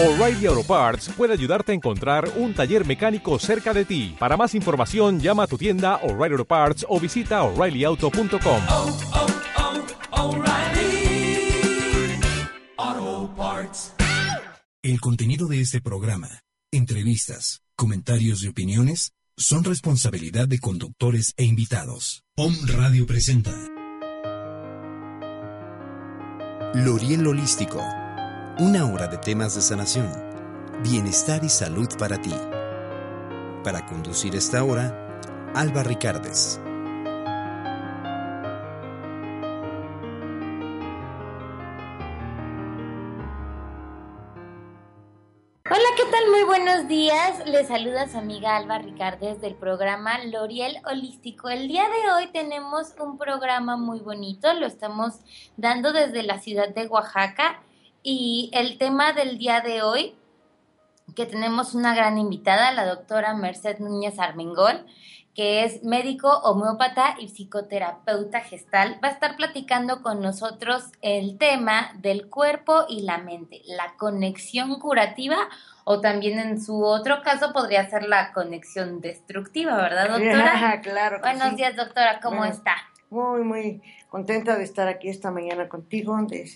O'Reilly Auto Parts puede ayudarte a encontrar un taller mecánico cerca de ti. Para más información, llama a tu tienda O'Reilly Auto Parts o visita oreillyauto.com. oh, oh, Parts. El contenido de este programa, entrevistas, comentarios y opiniones son responsabilidad de conductores e invitados. POM Radio presenta Loriel Holístico. Una hora de temas de sanación, bienestar y salud para ti. Para conducir esta hora, Alba Ricardes. Hola, ¿qué tal? Muy buenos días. Les saluda su amiga Alba Ricardes del programa L'Oriel Holístico. El día de hoy tenemos un programa muy bonito, lo estamos dando desde la ciudad de Oaxaca y el tema del día de hoy, que tenemos una gran invitada, la doctora Merced Núñez Armengol, que es médico homeópata y psicoterapeuta gestal, va a estar platicando con nosotros el tema del cuerpo y la mente, la conexión curativa o también en su otro caso podría ser la conexión destructiva, ¿verdad, doctora? claro. que Buenos sí. días, doctora, ¿cómo Bueno. está? Muy, muy contenta de estar aquí esta mañana contigo, de,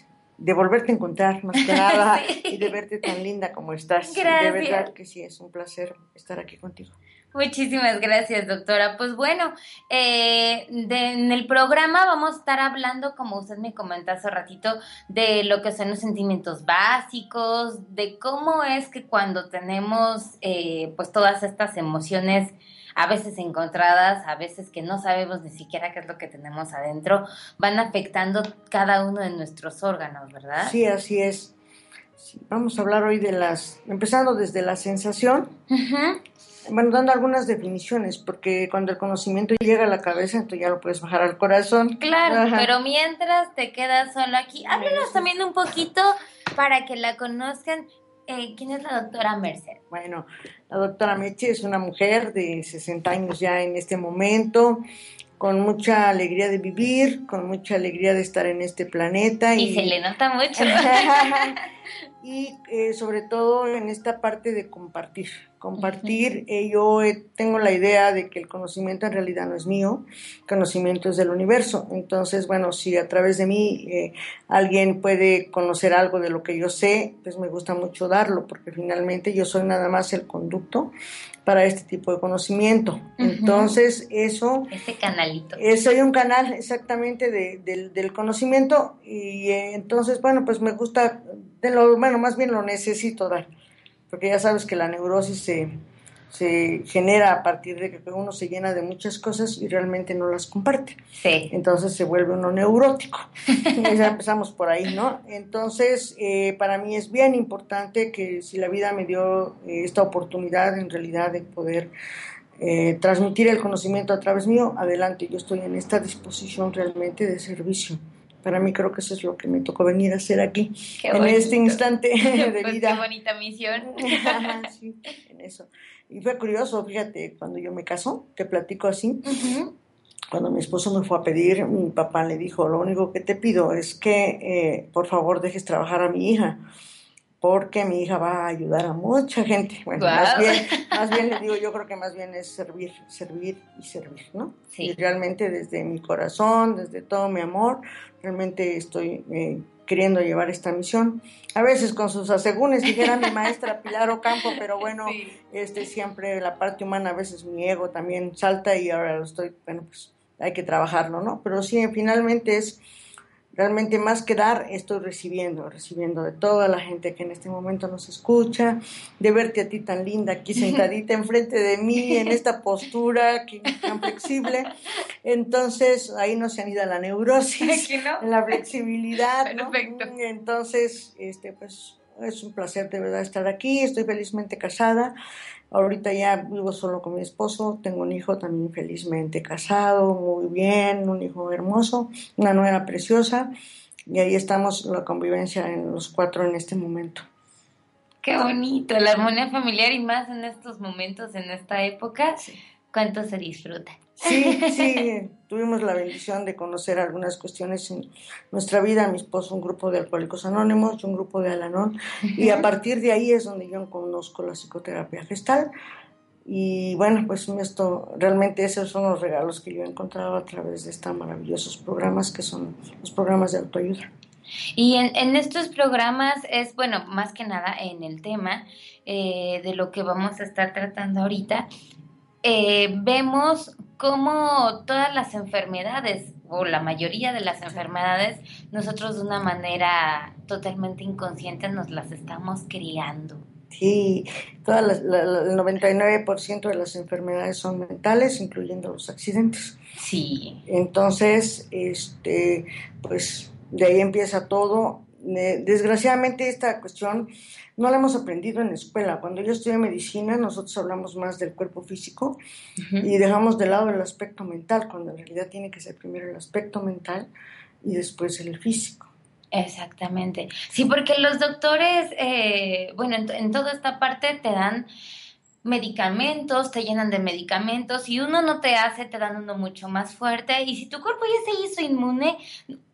de volverte a encontrar más que nada Sí. y de verte tan linda como estás. De Gracias. verdad que sí, es un placer estar aquí contigo. Muchísimas gracias, doctora. Pues bueno, eh, de- en el programa vamos a estar hablando, como usted me comentó hace ratito, de lo que son los sentimientos básicos, de cómo es que cuando tenemos eh, pues todas estas emociones a veces encontradas, a veces que no sabemos ni siquiera qué es lo que tenemos adentro, van afectando cada uno de nuestros órganos, ¿verdad? Sí, así es. Sí, vamos a hablar hoy de las, empezando desde la sensación, Ujú. bueno, dando algunas definiciones, porque cuando el conocimiento llega a la cabeza, entonces ya lo puedes bajar al corazón. Claro, Ajá. pero mientras te quedas solo aquí, háblanos también un poquito para que la conozcan. Eh, ¿Quién es la doctora Merced? Bueno, la doctora Meche es una mujer de 60 años ya en este momento, con mucha alegría de vivir, con mucha alegría de estar en este planeta. Y se le nota mucho. y eh, sobre todo en esta parte de compartir. Compartir, eh, yo eh, tengo la idea de que el conocimiento en realidad no es mío, el conocimiento es del universo. Entonces, bueno, si a través de mí eh, alguien puede conocer algo de lo que yo sé, pues me gusta mucho darlo, porque finalmente yo soy nada más el conducto para este tipo de conocimiento. Entonces, eso Este canalito. eh, soy un canal exactamente de- del, del conocimiento y eh, entonces, bueno, pues me gusta, de lo, bueno, más bien lo necesito dar, porque ya sabes que la neurosis se, se genera a partir de que uno se llena de muchas cosas y realmente no las comparte. Sí. Entonces se vuelve uno neurótico. Y ya empezamos por ahí, ¿no? Entonces, eh, para mí es bien importante que si la vida me dio eh, esta oportunidad en realidad de poder eh, transmitir el conocimiento a través mío, adelante, yo estoy en esta disposición realmente de servicio. Para mí creo que eso es lo que me tocó venir a hacer aquí, Qué en bonito. este instante de Pues qué vida. bonita misión. sí, en eso. Y fue curioso, fíjate, cuando yo me caso, te platico así, cuando mi esposo me fue a pedir, mi papá le dijo, lo único que te pido es que eh, por favor dejes trabajar a mi hija, porque mi hija va a ayudar a mucha gente. Bueno, más, bien, más bien le digo, yo creo que más bien es servir, servir y servir, ¿no? Sí. Y realmente desde mi corazón, desde todo mi amor, realmente estoy eh, queriendo llevar esta misión. A veces con sus asegúnes, dijera mi maestra Pilar Ocampo, pero bueno, Sí. este siempre la parte humana, a veces mi ego también salta y ahora lo estoy, bueno, pues hay que trabajarlo, ¿no? Pero sí, finalmente es realmente más que dar, estoy recibiendo, recibiendo de toda la gente que en este momento nos escucha, de verte a ti tan linda aquí sentadita enfrente de mí, en esta postura que, tan flexible. Entonces, ahí no se anida la neurosis, la flexibilidad, ¿no? Perfecto. Entonces, este, pues es un placer de verdad estar aquí, estoy felizmente casada, ahorita ya vivo solo con mi esposo, tengo un hijo también felizmente casado, muy bien, un hijo hermoso, una nuera preciosa, y ahí estamos la convivencia en los cuatro en este momento. Qué bonito, la armonía familiar y más en estos momentos, en esta época. cuánto se disfruta. Sí, sí, tuvimos la bendición de conocer algunas cuestiones en nuestra vida. Mi esposo, un grupo de alcohólicos anónimos, un grupo de Alanón, y a partir de ahí es donde yo conozco la psicoterapia gestal. Y bueno, pues esto, realmente esos son los regalos que yo he encontrado a través de estos maravillosos programas que son los programas de autoayuda. Y en, en estos programas es, bueno, más que nada en el tema eh, de lo que vamos a estar tratando ahorita, eh, vemos cómo todas las enfermedades, o la mayoría de las enfermedades, nosotros de una manera totalmente inconsciente nos las estamos criando. Sí, todas las, la- la- el 99% de las enfermedades son mentales, incluyendo los accidentes. Sí, Entonces, este, pues de ahí empieza todo. Desgraciadamente esta cuestión no la hemos aprendido en la escuela. Cuando yo estudié medicina, nosotros hablamos más del cuerpo físico y dejamos de lado el aspecto mental, cuando en realidad tiene que ser primero el aspecto mental y después el físico. exactamente. Sí, porque los doctores, eh, bueno, en, en toda esta parte te dan medicamentos, te llenan de medicamentos y uno no te hace, te dan uno mucho más fuerte y si tu cuerpo ya se hizo inmune,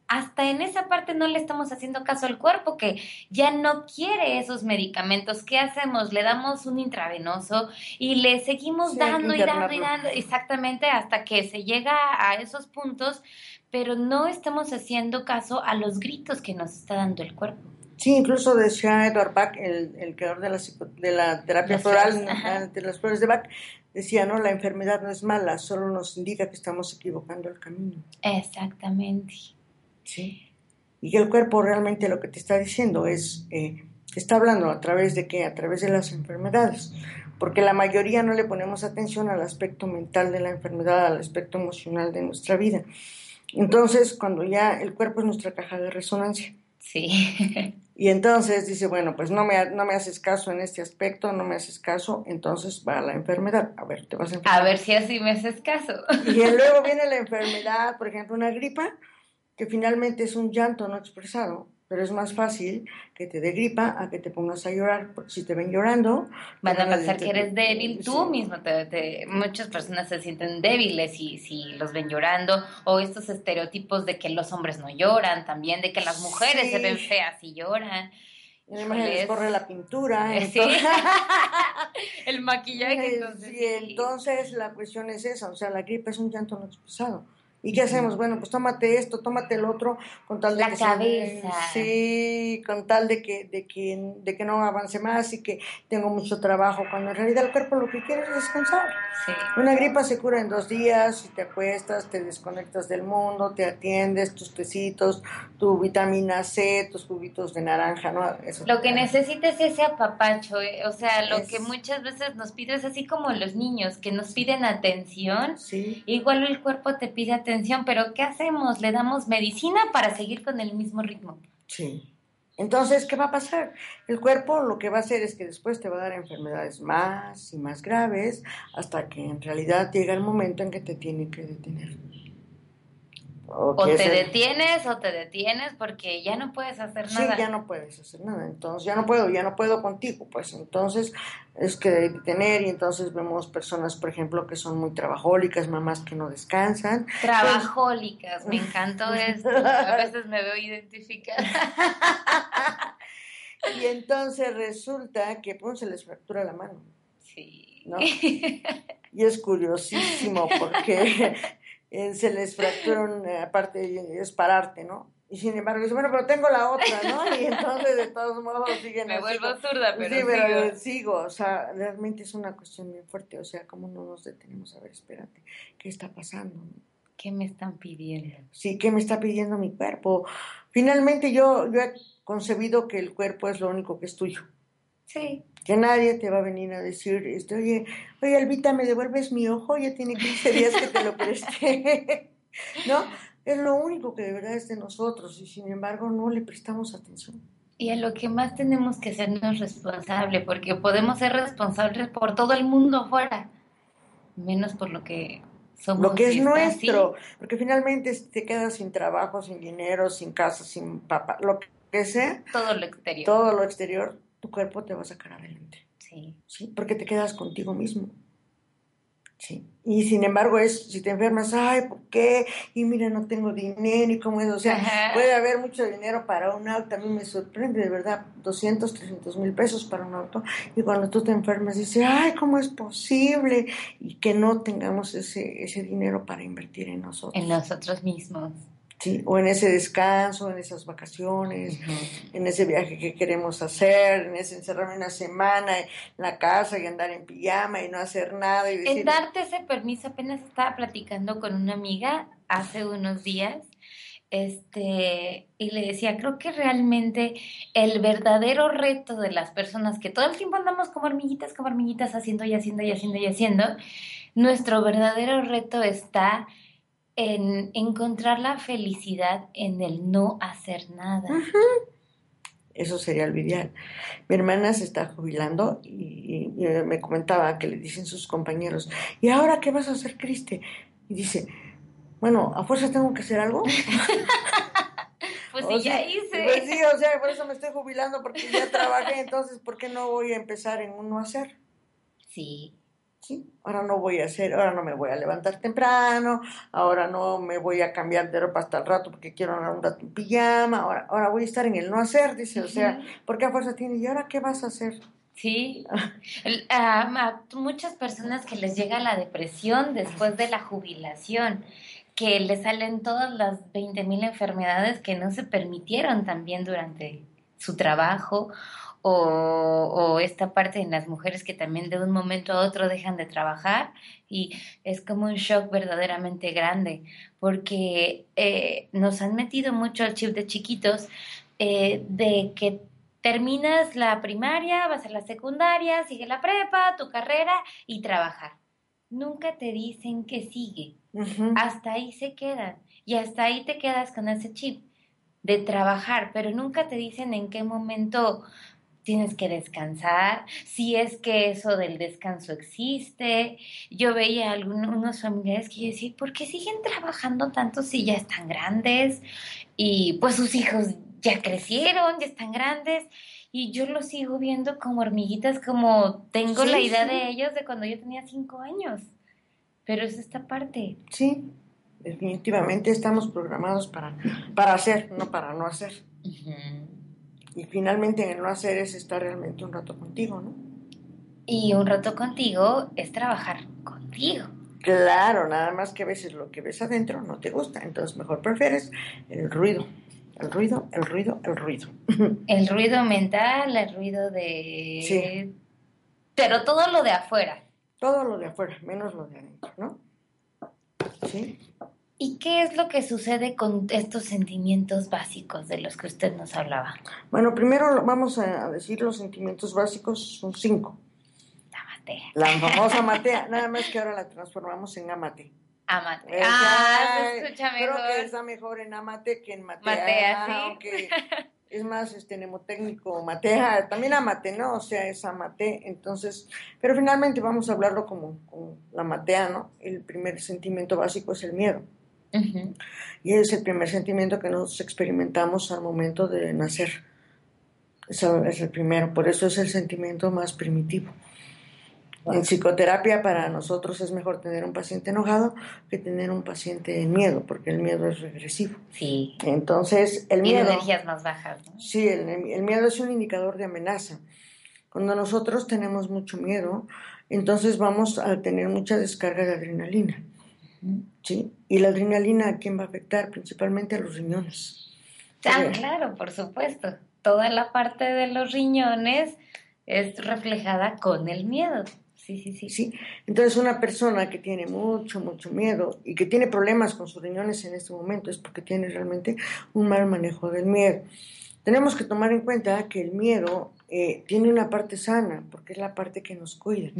hasta en esa parte no le estamos haciendo caso al cuerpo que ya no quiere esos medicamentos. ¿Qué hacemos? Le damos un intravenoso y le seguimos Sí, dando y dando y dando exactamente hasta que se llega a esos puntos, pero no estamos haciendo caso a los gritos que nos está dando el cuerpo. Sí, incluso decía Edward Bach, el, el creador de la, de la terapia Las floral, flores, de las flores de Bach, decía, no, la enfermedad no es mala, solo nos indica que estamos equivocando el camino. Exactamente. Sí. Y que el cuerpo realmente lo que te está diciendo es, eh, te está hablando a través de qué, a través de las enfermedades, porque la mayoría no le ponemos atención al aspecto mental de la enfermedad, al aspecto emocional de nuestra vida. Entonces, cuando ya el cuerpo es nuestra caja de resonancia, Sí. y entonces dice, bueno, pues no me, no me haces caso en este aspecto, no me haces caso, entonces va la enfermedad. A ver, te vas a enfermar. A ver si así me haces caso. Y luego viene la enfermedad, por ejemplo, una gripa, que finalmente es un llanto no expresado, pero es más fácil que te dé gripa a que te pongas a llorar, porque si te ven llorando... Van a pensar que eres débil, tú Sí. mismo, te, te- muchas personas se sienten débiles si, si los ven llorando, o estos estereotipos de que los hombres no lloran también, de que las mujeres Sí. se ven feas y lloran. Y además les corre la pintura. Sí. entonces- El maquillaje, entonces. Sí, entonces la cuestión es esa, o sea, la gripe es un llanto no expresado. ¿Y qué hacemos? Bueno, pues tómate esto, tómate el otro, con tal de La que se- cabeza. sí, con tal de que, de que, de que no avance más y que tengo mucho trabajo, cuando en realidad el cuerpo lo que quiere es descansar. Sí. Una gripa se cura en dos días, si te acuestas, te desconectas del mundo, te atiendes, tus tecitos, tu vitamina C, tus juguitos de naranja, ¿no? Eso. Lo que necesitas es ese apapacho, eh, o sea, lo Es- que muchas veces nos pides, así como los niños, que nos piden atención, Sí, igual el cuerpo te pide atención, pero ¿qué hacemos? Le damos medicina para seguir con el mismo ritmo. sí. Entonces, ¿qué va a pasar? El cuerpo lo que va a hacer es que después te va a dar enfermedades más y más graves hasta que en realidad llega el momento en que te tiene que detener. O te el- detienes o te detienes porque ya no puedes hacer Sí, nada. ya no puedes hacer nada, entonces ya no puedo, ya no puedo contigo, pues entonces es que detener y entonces vemos personas, por ejemplo, que son muy trabajólicas, mamás que no descansan. Trabajólicas, me encantó esto. A veces me veo identificada. Y entonces resulta que pues, se les fractura la mano. Sí. ¿No? Y es curiosísimo porque eh, se les fractura, un, eh, aparte es pararte, ¿no? Y sin embargo, dice, bueno, pero tengo la otra, ¿no? Y entonces de todos modos siguen Me así vuelvo zurda, pero, sí, pero sigo. eh, sigo, o sea, realmente es una cuestión muy fuerte, o sea, ¿cómo no nos detenemos a ver, espérate, qué está pasando? ¿Qué me están pidiendo? Sí, ¿qué me está pidiendo mi cuerpo? Finalmente yo, yo he concebido que el cuerpo es lo único que es tuyo, Sí. que nadie te va a venir a decir, este, oye, oye, Albita, ¿me devuelves mi ojo? Ya tiene 15 días que te lo presté, ¿no? Es lo único que de verdad es de nosotros y sin embargo no le prestamos atención. Y a lo que más tenemos que sernos responsable, porque podemos ser responsables por todo el mundo afuera, menos por lo que somos. lo que es nuestro, así. porque finalmente te quedas sin trabajo, sin dinero, sin casa, sin papá, lo que sea, Todo lo exterior. todo lo exterior, tu cuerpo te va a sacar adelante, Sí. ¿sí? Porque te quedas contigo mismo. Sí. Y sin embargo es, si te enfermas, ay, ¿por qué? Y mira, no tengo dinero y cómo es. O sea, Ajá. puede haber mucho dinero para un auto. A mí me sorprende, de verdad, 200, 300 mil pesos para un auto. Y cuando tú te enfermas, dices, ay, ¿cómo es posible? Y que no tengamos ese, ese dinero para invertir en nosotros. En nosotros mismos. Sí, o en ese descanso, en esas vacaciones, en ese viaje que queremos hacer, en ese encerrarme una semana en la casa y andar en pijama y no hacer nada y decir, En darte ese permiso, apenas estaba platicando con una amiga hace unos días, este, y le decía, creo que realmente el verdadero reto de las personas que todo el tiempo andamos como hormiguitas, como hormiguitas, haciendo y haciendo y haciendo y haciendo, nuestro verdadero reto está en encontrar la felicidad en el no hacer nada. eso sería lo ideal. Mi hermana se está jubilando y, y me comentaba que le dicen sus compañeros, ¿y ahora qué vas a hacer, Criste? Y dice, bueno, ¿a fuerza tengo que hacer algo? Pues O sí, sea, ya hice. Pues sí, o sea, por eso me estoy jubilando, porque ya trabajé, entonces, ¿por qué no voy a empezar en un no hacer? Sí, Sí, ahora no voy a hacer, ahora no me voy a levantar temprano, ahora no me voy a cambiar de ropa hasta el rato porque quiero andar un rato en pijama, ahora, ahora voy a estar en el no hacer, dice, o sea, ¿por qué a fuerza tiene? ¿Y ahora qué vas a hacer? Sí, El- a, a muchas personas que les llega la depresión después de la jubilación, que les salen todas las 20 mil enfermedades que no se permitieron también durante su trabajo, o, o esta parte en las mujeres que también de un momento a otro dejan de trabajar y es como un shock verdaderamente grande, porque eh, nos han metido mucho al chip de chiquitos eh, de que terminas la primaria, vas a la secundaria, sigue la prepa, tu carrera y trabajar. Nunca te dicen que sigue. Hasta ahí se quedan. Y hasta ahí te quedas con ese chip de trabajar, pero nunca te dicen en qué momento tienes que descansar, si es que eso del descanso existe. Yo veía algunos familiares que yo decía, ¿por qué siguen trabajando tanto si ya están grandes? Y pues sus hijos ya crecieron, ya están grandes. Y yo los sigo viendo como hormiguitas, como tengo Sí, la idea sí. de ellos de cuando yo tenía cinco años. Pero es esta parte. Sí, definitivamente estamos programados para, para hacer, no para no hacer. Y finalmente en el no hacer es estar realmente un rato contigo, ¿no? Y un rato contigo es trabajar contigo. Claro, nada más que a veces lo que ves adentro no te gusta, entonces mejor prefieres el ruido, el ruido, el ruido, el ruido. El ruido mental, el ruido de... Sí. Pero todo lo de afuera. Todo lo de afuera, menos lo de adentro, ¿no? Sí. ¿Y qué es lo que sucede con estos sentimientos básicos de los que usted nos hablaba? Bueno, primero vamos a decir los sentimientos básicos, son cinco. La matea. La famosa matea, nada más que ahora la transformamos en amate. Amate. Ah, ay, se escucha Creo mejor. que está mejor en amate que en matea. Matea, sí. aunque es más este mnemotécnico matea, también amate, ¿no? O sea, es amate, entonces, pero finalmente vamos a hablarlo como, como la matea, ¿no? El primer sentimiento básico es el miedo. Y es el primer sentimiento que nos experimentamos al momento de nacer. Eso es el primero, por eso es el sentimiento más primitivo. En psicoterapia para nosotros es mejor tener un paciente enojado que tener un paciente en miedo, porque el miedo es regresivo. Sí. Entonces, el Y miedo... energías más bajas, ¿no? Sí, el, el miedo es un indicador de amenaza. Cuando nosotros tenemos mucho miedo, entonces vamos a tener mucha descarga de adrenalina. ¿Sí? Y la adrenalina, ¿a quién va a afectar? Principalmente a los riñones. Ah, claro, por supuesto. Toda la parte de los riñones es reflejada con el miedo. Sí, sí, sí. ¿sí? Entonces, una persona que tiene mucho, mucho miedo y que tiene problemas con sus riñones en este momento es porque tiene realmente un mal manejo del miedo. Tenemos que tomar en cuenta que el miedo eh, tiene una parte sana, porque es la parte que nos cuida.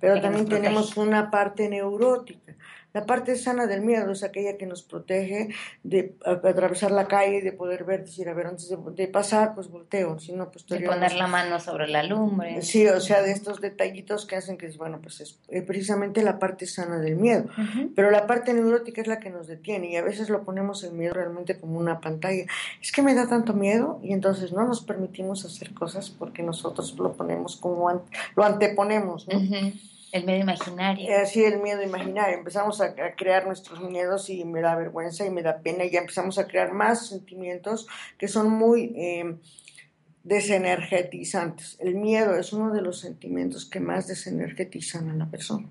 Pero Que también tenemos una parte neurótica. La parte sana del miedo es aquella que nos protege de atravesar la calle, de poder ver, decir, a ver, antes de, de pasar, pues volteo, si no, pues De poner la mano sobre la lumbre. Sí, o sea, de estos detallitos que hacen que, bueno, pues es eh, precisamente la parte sana del miedo. Pero la parte neurótica es la que nos detiene y a veces lo ponemos el miedo realmente como una pantalla. Es que me da tanto miedo y entonces no nos permitimos hacer cosas porque nosotros lo ponemos como, lo anteponemos, ¿no? El miedo imaginario. Así el miedo imaginario. Empezamos a, a crear nuestros miedos y me da vergüenza y me da pena y ya empezamos a crear más sentimientos que son muy eh, desenergetizantes. El miedo es uno de los sentimientos que más desenergetizan a la persona.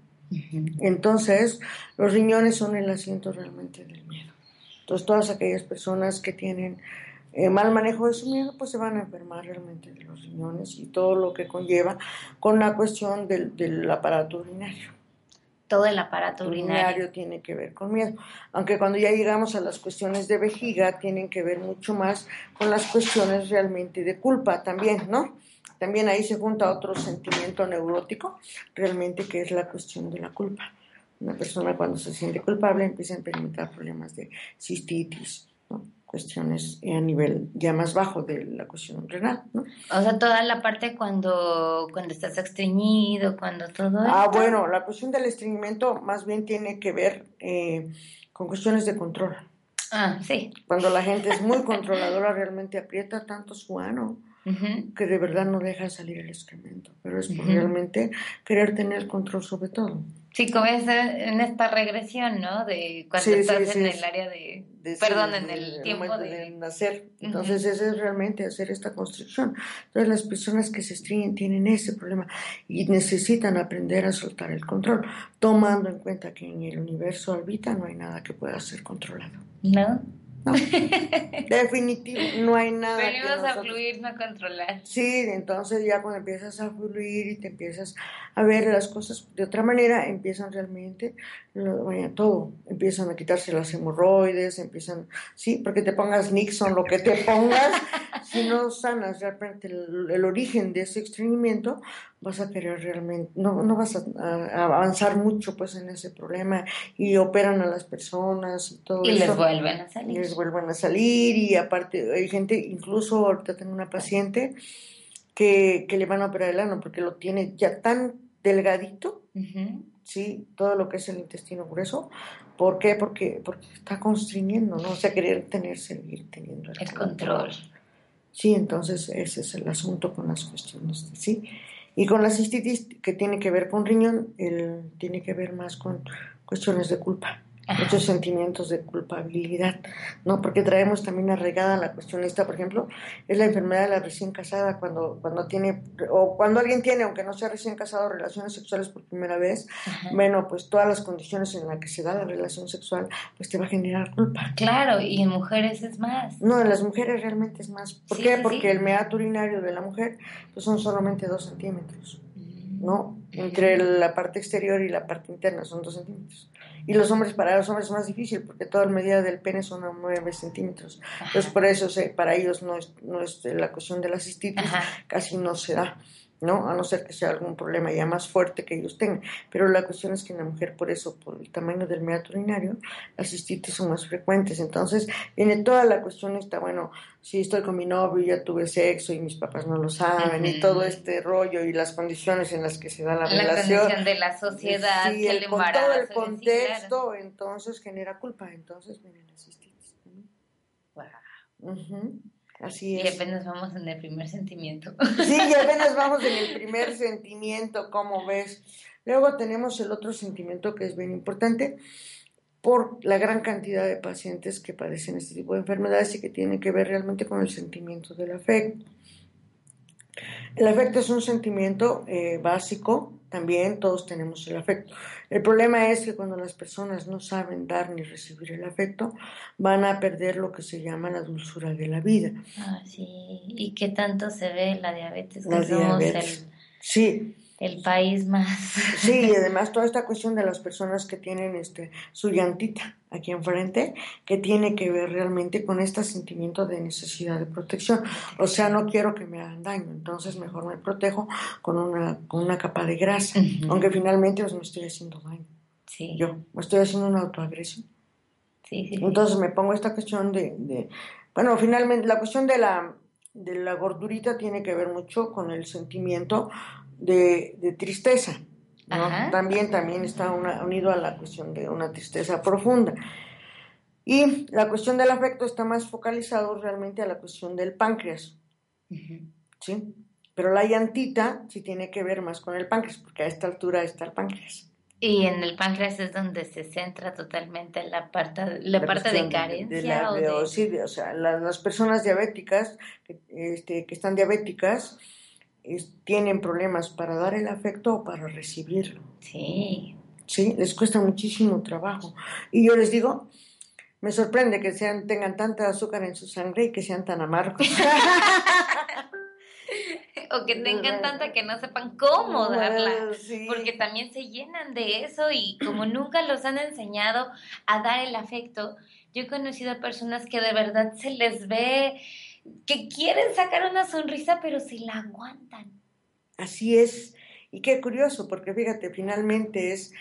Entonces, los riñones son el asiento realmente del miedo. Entonces, todas aquellas personas que tienen eh, mal manejo de su miedo, pues se van a enfermar realmente de los riñones y todo lo que conlleva con la cuestión del, del aparato urinario. Todo el aparato urinario. urinario tiene que ver con miedo. Aunque cuando ya llegamos a las cuestiones de vejiga, tienen que ver mucho más con las cuestiones realmente de culpa también, ¿no? También ahí se junta otro sentimiento neurótico, realmente que es la cuestión de la culpa. Una persona cuando se siente culpable empieza a experimentar problemas de cistitis. Cuestiones a nivel ya más bajo de la cuestión renal, ¿no? O sea, toda la parte cuando, cuando estás estreñido, cuando todo Ah, esto. bueno, la cuestión del estreñimiento más bien tiene que ver eh, con cuestiones de control. Ah, sí. Cuando la gente es muy controladora, realmente aprieta tanto su ano que de verdad no deja salir el excremento, pero es por Ujú. realmente querer tener control sobre todo. Sí, como es en esta regresión, ¿no? De cuando Sí, estás sí, en sí. el área de... De Perdón, en el tiempo de... nacer. Entonces, ese es realmente hacer esta construcción. Entonces, las personas que se estreñen tienen ese problema y necesitan aprender a soltar el control, tomando en cuenta que en el universo orbita no hay nada que pueda ser controlado. ¿No? No. Definitivo, no hay nada. que Venimos a fluir, no a controlar. Sí, entonces ya cuando empiezas a fluir y te empiezas a ver las cosas de otra manera, empiezan realmente, todo, empiezan a quitarse las hemorroides, empiezan, sí, porque te pongas Nixon, lo que te pongas, si no sanas realmente el, el origen de ese estreñimiento, vas a querer realmente, no, no vas a, a avanzar mucho pues en ese problema y operan a las personas y todo Y les vuelven a y salir. les vuelvan a salir y aparte hay gente, incluso ahorita tengo una paciente que, que le van a operar el ano porque lo tiene ya tan delgadito. ¿sí? Todo lo que es el intestino grueso. ¿Por qué? Porque, porque está constriñendo, ¿no? O sea, querer tener, seguir teniendo El control. Sí, entonces ese es el asunto con las cuestiones, ¿sí? Y con la cistitis, que tiene que ver con riñón, el, tiene que ver más con cuestiones de culpa. Muchos sentimientos de culpabilidad, ¿no? Porque traemos también arraigada la cuestión esta, por ejemplo, es la enfermedad de la recién casada, cuando, cuando tiene, o cuando alguien tiene, aunque no sea recién casado, relaciones sexuales por primera vez, Ajá. bueno, pues todas las condiciones en las que se da la relación sexual, pues te va a generar culpa. Claro, y en mujeres es más. No, en las mujeres realmente es más. ¿Por Sí, qué? sí, Porque sí. el meato urinario de la mujer pues son solamente dos centímetros. ¿No? Entre la parte exterior y la parte interna son dos centímetros. Y los hombres, para los hombres es más difícil porque toda la medida del pene son a nueve centímetros. Entonces, por eso se- para ellos no es, no es la cuestión de la cistitis, Ajá. casi no se da, ¿no? A no ser que sea algún problema ya más fuerte que ellos tengan. Pero la cuestión es que en la mujer, por eso, por el tamaño del meato urinario, las cistitis son más frecuentes. Entonces, viene toda la cuestión esta, bueno, si estoy con mi novio, ya tuve sexo y mis papás no lo saben, y Ujú. todo este rollo y las condiciones en las que se da la, La relación. condición de la sociedad, Sí, que el, el con todo el sí, claro. contexto, entonces genera culpa, entonces viene la cistitis. Wow. Ujú, Así Y es. apenas vamos en el primer sentimiento. Sí, y apenas vamos en el primer sentimiento, como ves. Luego tenemos el otro sentimiento que es bien importante por la gran cantidad de pacientes que padecen este tipo de enfermedades y que tienen que ver realmente con el sentimiento del afecto. El afecto es un sentimiento eh, básico, también todos tenemos el afecto. El problema es que cuando las personas no saben dar ni recibir el afecto, van a perder lo que se llama la dulzura de la vida. Ah, sí. ¿Y qué tanto se ve la diabetes? Que La somos diabetes. Sí, el, país más. Sí, y además toda esta cuestión de las personas que tienen este su llantita aquí enfrente, que tiene que ver realmente con este sentimiento de necesidad de protección. O sea, no quiero que me hagan daño, entonces mejor me protejo con una, con una capa de grasa, aunque finalmente pues, me estoy haciendo daño. Sí. Yo me estoy haciendo una autoagresión. Sí, sí, sí. Entonces me pongo esta cuestión de, de- bueno, finalmente la cuestión de la, de la gordurita tiene que ver mucho con el sentimiento de, de tristeza. También, también está una- unido a la cuestión de una tristeza profunda. Y la cuestión del afecto está más focalizado realmente a la cuestión del páncreas. ¿sí? Pero la llantita sí tiene que ver más con el páncreas, porque a esta altura está el páncreas. Y en el páncreas es donde se centra totalmente la parte, la parte de carencia la- o de- de- o sí, de- o sea, la- las personas diabéticas, este, que están diabéticas, es- tienen problemas para dar el afecto o para recibirlo. Sí, Sí, les cuesta muchísimo trabajo. Y yo les digo, me sorprende que sean, tengan tanta azúcar en su sangre y que sean tan amargos. o que tengan tanta que no sepan cómo darla. Sí. Porque también se llenan de eso y como nunca los han enseñado a dar el afecto, yo he conocido a personas que de verdad se les ve que quieren sacar una sonrisa pero se la aguantan. Así es. Y qué curioso, porque fíjate, finalmente es,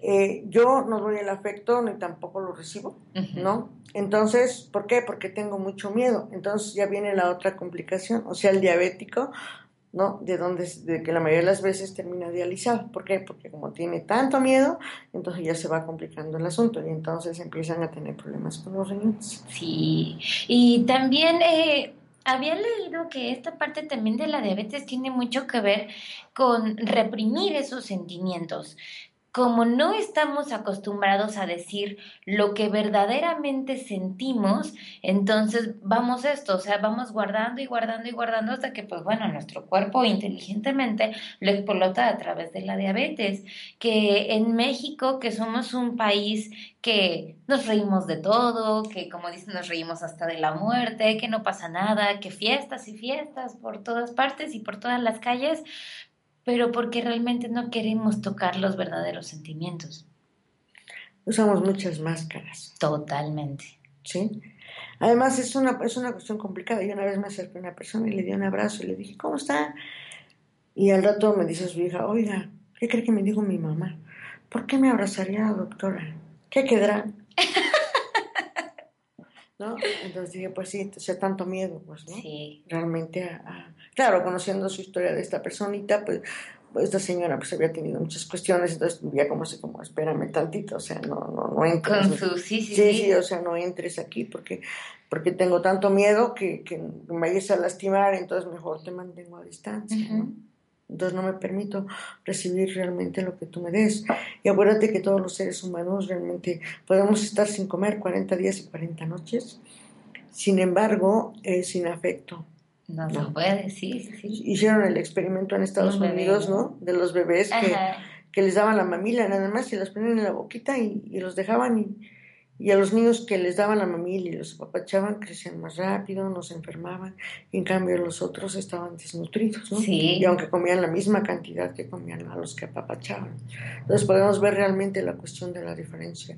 eh, yo no doy el afecto ni tampoco lo recibo, ¿no? Entonces, ¿por qué? Porque tengo mucho miedo. Entonces ya viene la otra complicación, o sea, el diabético, ¿no? De donde, de que la mayoría de las veces termina dializado. ¿Por qué? Porque como tiene tanto miedo, entonces ya se va complicando el asunto y entonces empiezan a tener problemas con los riñones. Sí, y también eh, había leído que esta parte también de la diabetes tiene mucho que ver con reprimir esos sentimientos. Como no estamos acostumbrados a decir lo que verdaderamente sentimos, entonces vamos esto, o sea, vamos guardando y guardando y guardando hasta que, pues bueno, nuestro cuerpo inteligentemente lo explota a través de la diabetes. Que en México, que somos un país que nos reímos de todo, que como dicen nos reímos hasta de la muerte, que no pasa nada, que fiestas y fiestas por todas partes y por todas las calles, pero porque realmente no queremos tocar los verdaderos sentimientos. Usamos muchas máscaras. Totalmente. ¿sí? Además es una, es una cuestión complicada. Yo una vez me acerqué a una persona y le di un abrazo y le dije, ¿cómo está? Y al rato me dice su hija, oiga, ¿qué cree que me dijo mi mamá? ¿Por qué me abrazaría, doctora? ¿Qué quedará? ¿No? Entonces dije, pues sí, o sea, tanto miedo, pues, ¿no? Sí. Realmente, a, a- claro, conociendo su historia de esta personita, pues, pues, esta señora pues había tenido muchas cuestiones, entonces ya como así como, espérame tantito, o sea, no, no, no entres. Con su, sí, sí, Sí, sí. sí, o sea, no entres aquí porque, porque tengo tanto miedo que, que me vayas a lastimar, entonces mejor te mantengo a distancia, ¿no? Entonces no me permito recibir realmente lo que tú me des. Y acuérdate que todos los seres humanos realmente podemos estar sin comer 40 días y 40 noches, sin embargo, eh, sin afecto. No se No. puede, sí, sí. Hicieron el experimento en Estados Unidos, ¿no? ¿no? De los bebés que, les daban la mamila nada más y los ponían en la boquita y, y los dejaban y, y a los niños que les daban la mamila y los apapachaban crecían más rápido, no se enfermaban y en cambio los otros estaban desnutridos, ¿no? Sí. Y aunque comían la misma cantidad que comían a los que apapachaban. Entonces podemos ver realmente la cuestión de la diferencia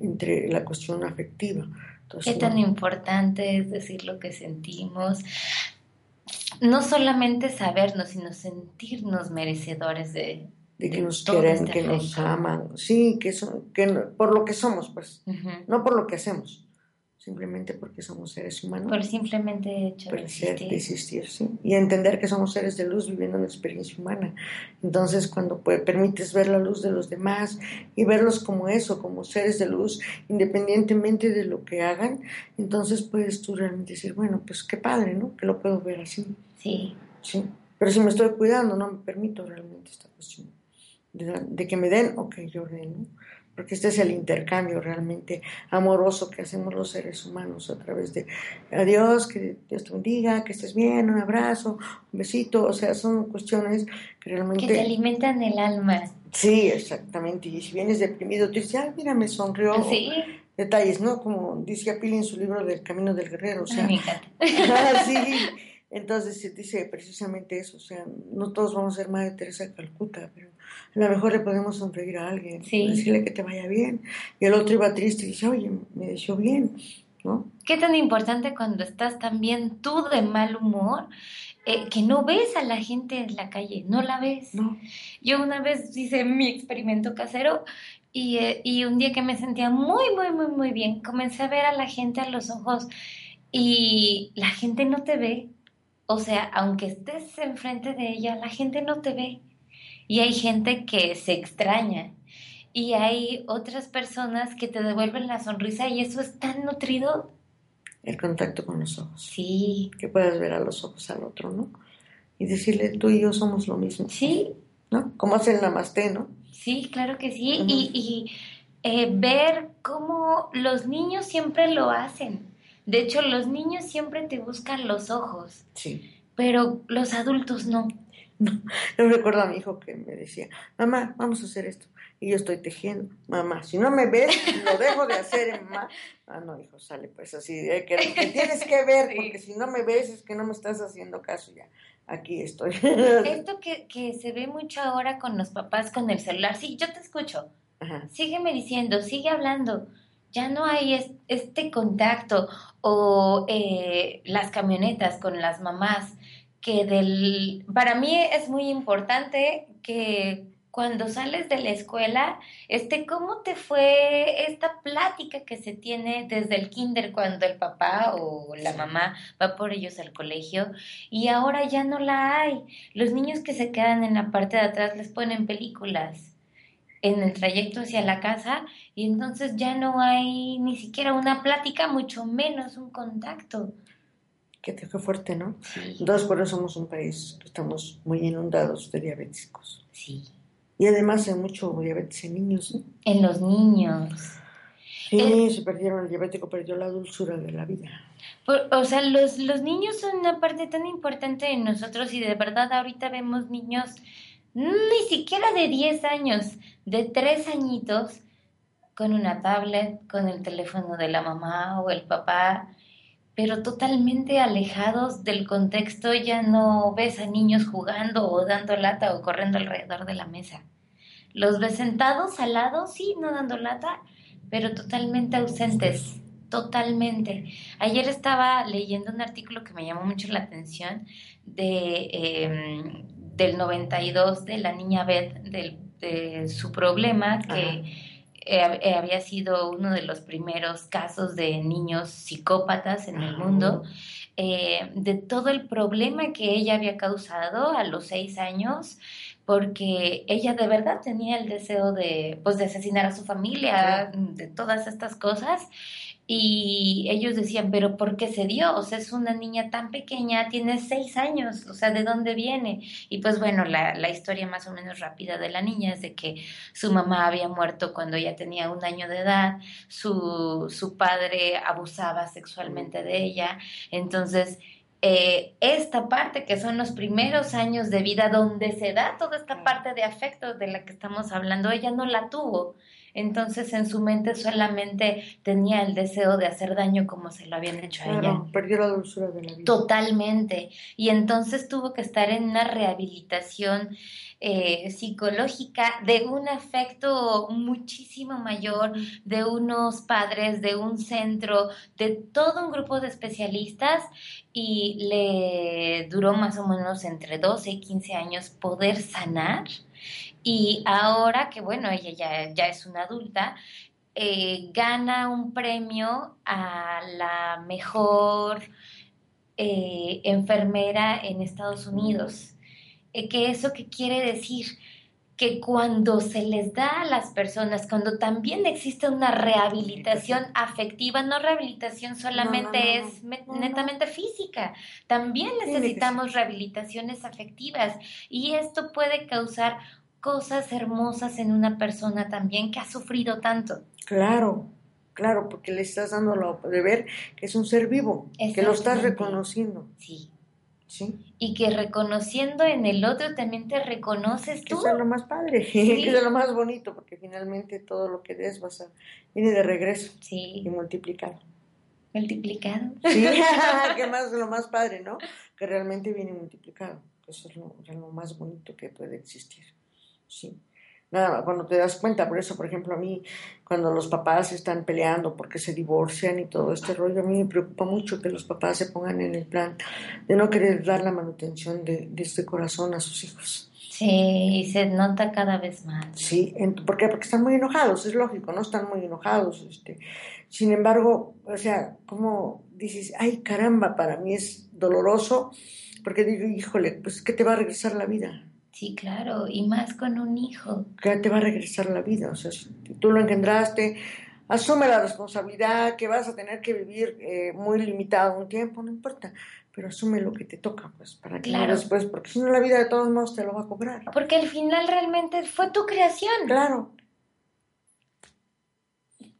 entre la cuestión afectiva. Entonces, Qué tan no- importante es decir lo que sentimos. No solamente sabernos, sino sentirnos merecedores de, de que nos quieren, este que nos aman, sí, que son, que no- por lo que somos, pues, no por lo que hacemos, simplemente porque somos seres humanos. Por simplemente hecho por de el ser, existir. de existir, sí. Y entender que somos seres de luz viviendo una experiencia humana. Entonces, cuando pues, permites ver la luz de los demás y verlos como eso, como seres de luz, independientemente de lo que hagan, entonces puedes tú realmente decir, bueno, pues qué padre, ¿no? Que lo puedo ver así, Sí, sí. Pero si me estoy cuidando, no me permito realmente esta cuestión de, de que me den o que yo dé, ¿no? Porque este es el intercambio realmente amoroso que hacemos los seres humanos a través de adiós, que Dios te bendiga, que estés bien, un abrazo, un besito, o sea, son cuestiones que realmente... que te alimentan el alma. Sí, exactamente, y si vienes deprimido, tú dices, ay, mira, me sonrió. Sí, Detalles, ¿no? Como dice Pili en su libro del Camino del Guerrero, o sea, Ay, me encanta. Ah, sí. Entonces se dice precisamente eso, o sea, no todos vamos a ser Madre Teresa de Calcuta, pero a lo mejor le podemos sonreír a alguien, Sí. decirle que te vaya bien. Y el otro iba triste y dice, oye, me deseó bien, ¿no? Qué tan importante cuando estás también tú de mal humor, eh, que no ves a la gente en la calle, no la ves. No, Yo una vez hice mi experimento casero y, eh, y un día que me sentía muy, muy, muy, muy bien, comencé a ver a la gente a los ojos y la gente no te ve. O sea, aunque estés enfrente de ella, la gente no te ve. Y hay gente que se extraña. Y hay otras personas que te devuelven la sonrisa y eso es tan nutrido. el contacto con los ojos, Sí, que puedas ver a los ojos al otro, ¿no? y decirle, tú y yo somos lo mismo. Sí, ¿No? Como hace el namaste, ¿no? sí, claro que sí. Y, y eh, ver cómo los niños siempre lo hacen. De hecho, los niños siempre te buscan los ojos, Sí. pero los adultos no. Yo recuerdo a mi hijo que me decía, mamá, vamos a hacer esto. Y yo estoy tejiendo. Mamá, si no me ves, lo dejo de hacer, mamá. Ah, no, hijo, sale pues así. eh, que, que tienes que ver, porque si no me ves es que no me estás haciendo caso ya. Aquí estoy. Esto que, que se ve mucho ahora con los papás con el celular. Sí, yo te escucho. Ajá. sígueme diciendo, sigue hablando. Ya no hay es- este contacto o eh, las camionetas con las mamás que del... Para mí es muy importante que cuando sales de la escuela, este, ¿cómo te fue esta plática que se tiene desde el kinder cuando el papá o la mamá va por ellos al colegio y ahora ya no la hay? Los niños que se quedan en la parte de atrás les ponen películas en el trayecto hacia la casa y entonces ya no hay ni siquiera una plática, mucho menos un contacto. Te fue fuerte, ¿no? Sí, Entonces, por eso somos un país que estamos muy inundados de diabéticos. sí. Y además hay mucho diabetes en niños, ¿no? En los niños. Sí, se perdieron, el diabético perdió la dulzura de la vida. Por- o sea, los, los niños son una parte tan importante de nosotros y de verdad ahorita vemos niños ni siquiera de 10 años, de 3 añitos, con una tablet, con el teléfono de la mamá o el papá, pero totalmente alejados del contexto, ya no ves a niños jugando o dando lata o corriendo alrededor de la mesa. Los ves sentados al lado, sí, no dando lata, pero totalmente ausentes, totalmente. Ayer estaba leyendo un artículo que me llamó mucho la atención de, eh, del 92 de la niña Beth, del- de su problema, que eh, eh, había sido uno de los primeros casos de niños psicópatas en el mundo, eh, de todo el problema que ella había causado a los seis años, porque ella de verdad tenía el deseo de, pues, de asesinar a su familia, de todas estas cosas. Y ellos decían, pero ¿por qué se dio? O sea, es una niña tan pequeña, tiene seis años, o sea, ¿de dónde viene? Y pues bueno, la, la historia más o menos rápida de la niña es de que su mamá había muerto cuando ella tenía un año de edad, su, su padre abusaba sexualmente de ella, entonces eh, esta parte que son los primeros años de vida donde se da toda esta parte de afecto de la que estamos hablando, ella no la tuvo. Entonces en su mente solamente tenía el deseo de hacer daño como se lo habían hecho a ella. Perdió la dulzura de la vida. Totalmente. Y entonces tuvo que estar en una rehabilitación eh, psicológica de un afecto muchísimo mayor, de unos padres, de un centro, de todo un grupo de especialistas y le duró más o menos entre 12 y 15 años poder sanar. Y ahora que, bueno, ella ya, ya es una adulta, eh, gana un premio a la mejor eh, enfermera en Estados Unidos. Eh, ¿Que eso qué quiere decir? Que cuando se les da a las personas, cuando también existe una rehabilitación afectiva, no rehabilitación solamente no, no, es no, netamente física, también necesitamos rehabilitaciones afectivas. Y esto puede causar cosas hermosas en una persona también que ha sufrido tanto. Claro, claro, porque le estás dando lo de ver que es un ser vivo, que lo estás reconociendo, Sí. ¿sí? Y que reconociendo en el otro también te reconoces Que tú. eso es lo más padre, Sí. que es lo más bonito, porque finalmente todo lo que des vas a, viene de regreso y multiplicado. multiplicado. Sí, que más lo más padre, ¿no? Que realmente viene multiplicado. Eso es lo, es lo más bonito que puede existir. Sí. Nada, cuando te das cuenta, por eso, por ejemplo, a mí, cuando los papás están peleando porque se divorcian y todo este rollo, a mí me preocupa mucho que los papás se pongan en el plan de no querer dar la manutención de, de este corazón a sus hijos. Sí, y se nota cada vez más. Sí, ¿por qué? Porque están muy enojados, es lógico, no están muy enojados. Este. Sin embargo, o sea, como dices, ay caramba, para mí es doloroso, porque digo, híjole, pues ¿qué te va a regresar la vida? Sí, claro, y más con un hijo. ¿Qué te va a regresar la vida? O sea, si tú lo engendraste, asume la responsabilidad que vas a tener que vivir eh, muy limitado un tiempo, no importa, pero asume lo que te toca, pues, para que Claro. después, porque si no la vida de todos modos te lo va a cobrar. Porque al final realmente fue tu creación. Claro,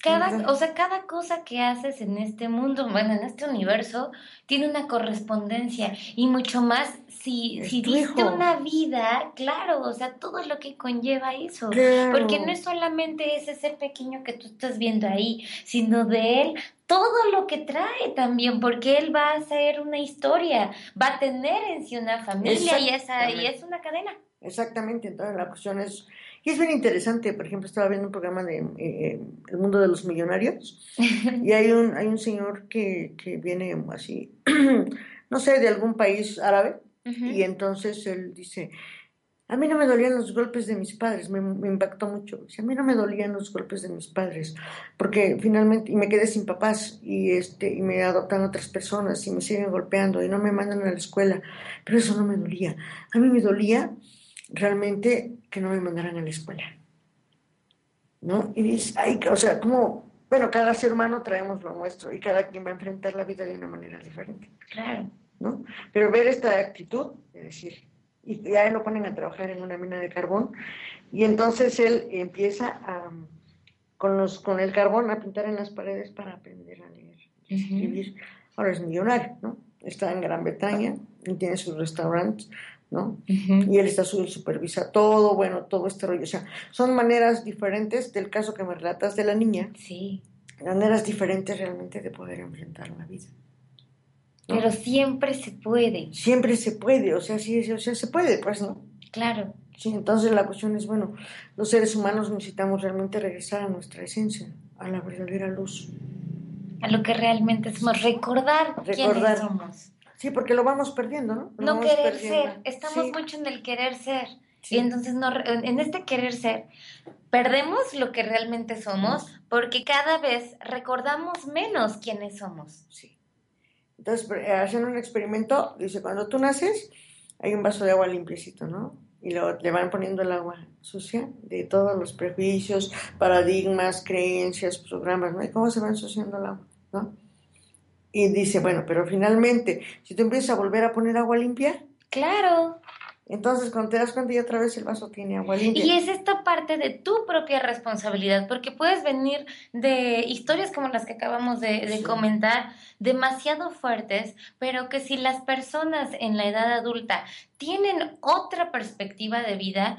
Cada, o sea, cada cosa que haces en este mundo, bueno, en este universo, tiene una correspondencia y mucho más si, si diste una vida, claro, o sea, todo lo que conlleva eso. claro. Porque no es solamente ese ser pequeño que tú estás viendo ahí, sino de él todo lo que trae también, porque él va a hacer una historia, va a tener en sí una familia y, esa, y es una cadena. Exactamente, entonces la cuestión es, y es bien interesante, por ejemplo, estaba viendo un programa de eh, El mundo de los millonarios, y hay un, hay un señor que, que viene así, no sé, de algún país árabe, Ujú. y entonces él dice, a mí no me dolían los golpes de mis padres, me, me impactó mucho, dice, a mí no me dolían los golpes de mis padres, porque finalmente, y me quedé sin papás, y, este, y me adoptan otras personas, y me siguen golpeando, y no me mandan a la escuela, pero eso no me dolía, a mí me dolía realmente que no me mandaran a la escuela, ¿no? Y dices, ay, o sea, como, bueno, cada ser humano traemos lo nuestro, y cada quien va a enfrentar la vida de una manera diferente. Claro. ¿no? Pero ver esta actitud, es decir, y ya lo ponen a trabajar en una mina de carbón, y entonces él empieza a, con, los, con el carbón a pintar en las paredes para aprender a leer y escribir. Ahora es millonario, ¿no? Está en Gran Bretaña y tiene sus restaurantes, ¿no? Y él está su, supervisa todo, bueno, todo este rollo. O sea, son maneras diferentes del caso que me relatas de la niña, Sí. maneras diferentes realmente de poder enfrentar la vida. ¿no? Pero siempre se puede, siempre se puede, o sea, sí, sí, o sea, se puede, pues, ¿no? claro. Sí, entonces la cuestión es, bueno, los seres humanos necesitamos realmente regresar a nuestra esencia, a la verdadera luz. A lo que realmente somos, recordar, quiénes Recordar. somos. Sí, porque lo vamos perdiendo, ¿no? Lo No querer perdiendo. ser, estamos Sí, mucho en el querer ser. sí. Y entonces no, en este querer ser, perdemos lo que realmente somos porque cada vez recordamos menos quiénes somos. Sí. Entonces, eh, hacen un experimento, dice, cuando tú naces, hay un vaso de agua limpiecito, ¿no? Y luego le van poniendo el agua sucia de todos los prejuicios, paradigmas, creencias, programas, ¿no? Y cómo se va ensuciando el agua, ¿no? Y dice, bueno, pero finalmente, si tú empiezas a volver a poner agua limpia, Claro. entonces cuando te das cuenta y otra vez el vaso tiene agua limpia. Y es esta parte de tu propia responsabilidad, porque puedes venir de historias como las que acabamos de, de Sí. comentar, demasiado fuertes, pero que si las personas en la edad adulta tienen otra perspectiva de vida,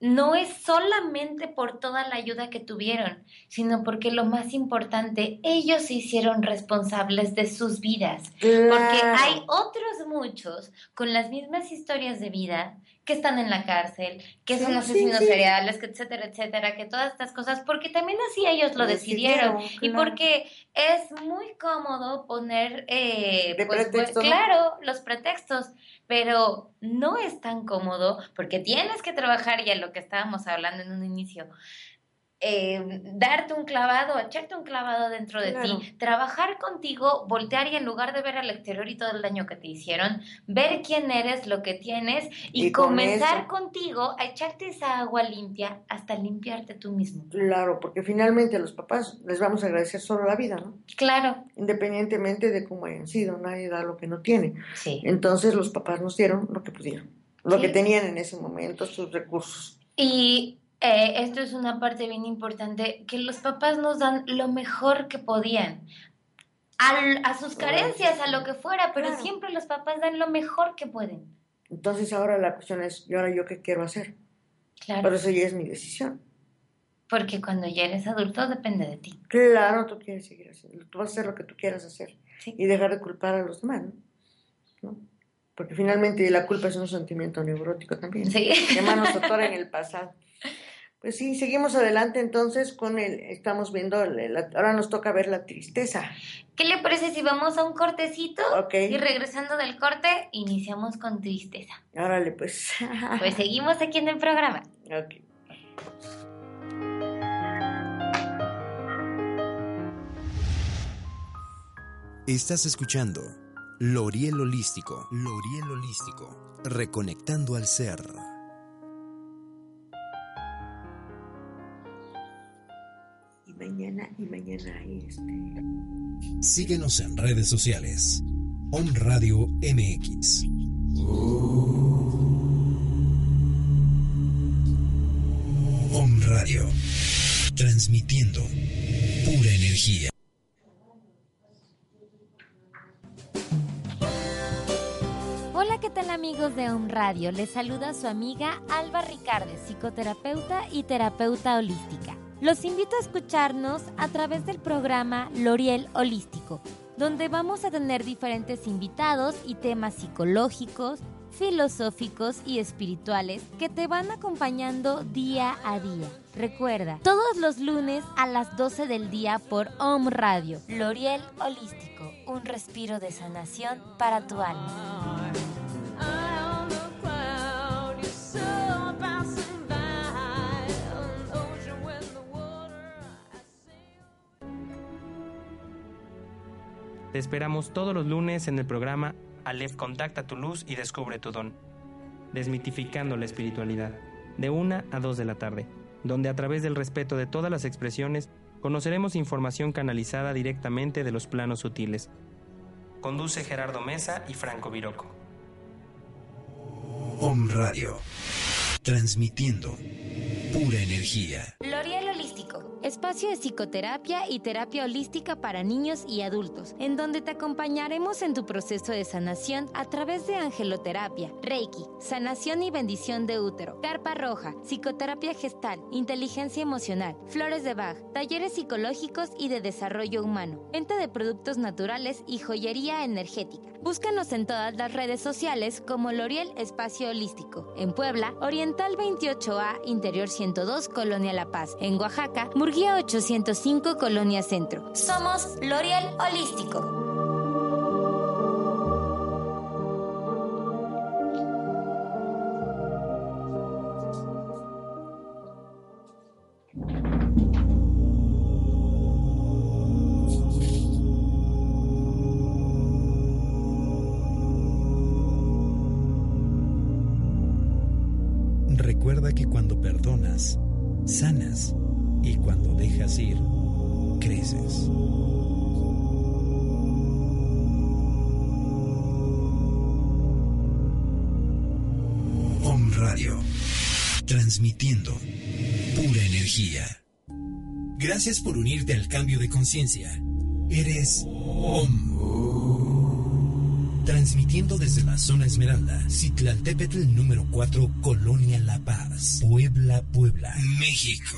no es solamente por toda la ayuda que tuvieron, sino porque lo más importante, ellos se hicieron responsables de sus vidas. Porque hay otros muchos con las mismas historias de vida que están en la cárcel, que Sí, son sí, asesinos sí. seriales, que etcétera, etcétera, que todas estas cosas, porque también así ellos lo decidieron. Decidieron, Y porque es muy cómodo poner, eh, pues, pues, claro, los pretextos, pero no es tan cómodo porque tienes que trabajar, y a lo que estábamos hablando en un inicio, eh, darte un clavado, echarte un clavado dentro de Claro. ti, trabajar contigo, voltear y en lugar de ver al exterior y todo el daño que te hicieron, ver quién eres, lo que tienes y, Y con comenzar eso. contigo a echarte esa agua limpia hasta limpiarte tú mismo. Claro, porque finalmente a los papás les vamos a agradecer solo la vida, ¿no? Claro, Independientemente de cómo hayan sido, nadie da lo que no tiene. sí. Entonces los papás nos dieron lo que pudieron, lo Sí. que tenían en ese momento, sus recursos. Y eh, esto es una parte bien importante, que los papás nos dan lo mejor que podían. Al- a sus carencias, a lo que fuera, pero Claro. siempre los papás dan lo mejor que pueden. Entonces ahora la cuestión es, ¿y ahora yo qué quiero hacer? Claro. Pero eso ya es mi decisión. Porque cuando ya eres adulto depende de ti. Claro, tú quieres seguir haciendo, tú vas a hacer lo que tú quieras hacer Sí. y dejar de culpar a los demás, ¿no? ¿No? Porque finalmente la culpa es un sentimiento neurótico también. Sí. que más nos en el pasado. Pues sí, seguimos adelante entonces con el, estamos viendo, la- ahora nos toca ver la tristeza. ¿Qué le parece si vamos a un cortecito? Ok. Y regresando del corte, iniciamos con tristeza. Órale, pues. Pues seguimos aquí en el programa. Ok. Estás escuchando Loriel Holístico. Loriel Holístico. Reconectando al ser. Este. Síguenos en redes sociales. Om Radio MX. Om Radio. Transmitiendo pura energía. Hola, ¿qué tal amigos de Home Radio? Les saluda su amiga Alba Ricardes, psicoterapeuta y terapeuta holística. Los invito a escucharnos a través del programa L'Oriel Holístico, donde vamos a tener diferentes invitados y temas psicológicos, filosóficos y espirituales que te van acompañando día a día. Recuerda, todos los lunes a las 12 del día por Home Radio, L'Oriel Holístico, un respiro de sanación para tu alma. Te esperamos todos los lunes en el programa Aleph Contacta tu luz y descubre tu don. Desmitificando la espiritualidad, de 1 a 2 de la tarde, donde a través del respeto de todas las expresiones conoceremos información canalizada directamente de los planos sutiles. Conduce Gerardo Mesa y Franco Viroco. Om Radio. Transmitiendo pura energía. Espacio de psicoterapia y terapia holística para niños y adultos, en donde te acompañaremos en tu proceso de sanación a través de angeloterapia, reiki, sanación y bendición de útero, carpa roja, psicoterapia gestal, inteligencia emocional, flores de Bach, talleres psicológicos y de desarrollo humano, venta de productos naturales y joyería energética. Búscanos en todas las redes sociales como L'Oriel Espacio Holístico. En Puebla, Oriental 28A, Interior 102, Colonia La Paz. En Oaxaca, Murguía 805, Colonia Centro. Somos L'Oriel Holístico. Recuerda que cuando perdonas, sanas y cuando dejas ir, creces. Om Radio, transmitiendo pura energía. Gracias por unirte al cambio de conciencia. Eres Om. Transmitiendo desde la zona Esmeralda, Citlaltépetl número 4, Colonia La Paz, Puebla, Puebla, México.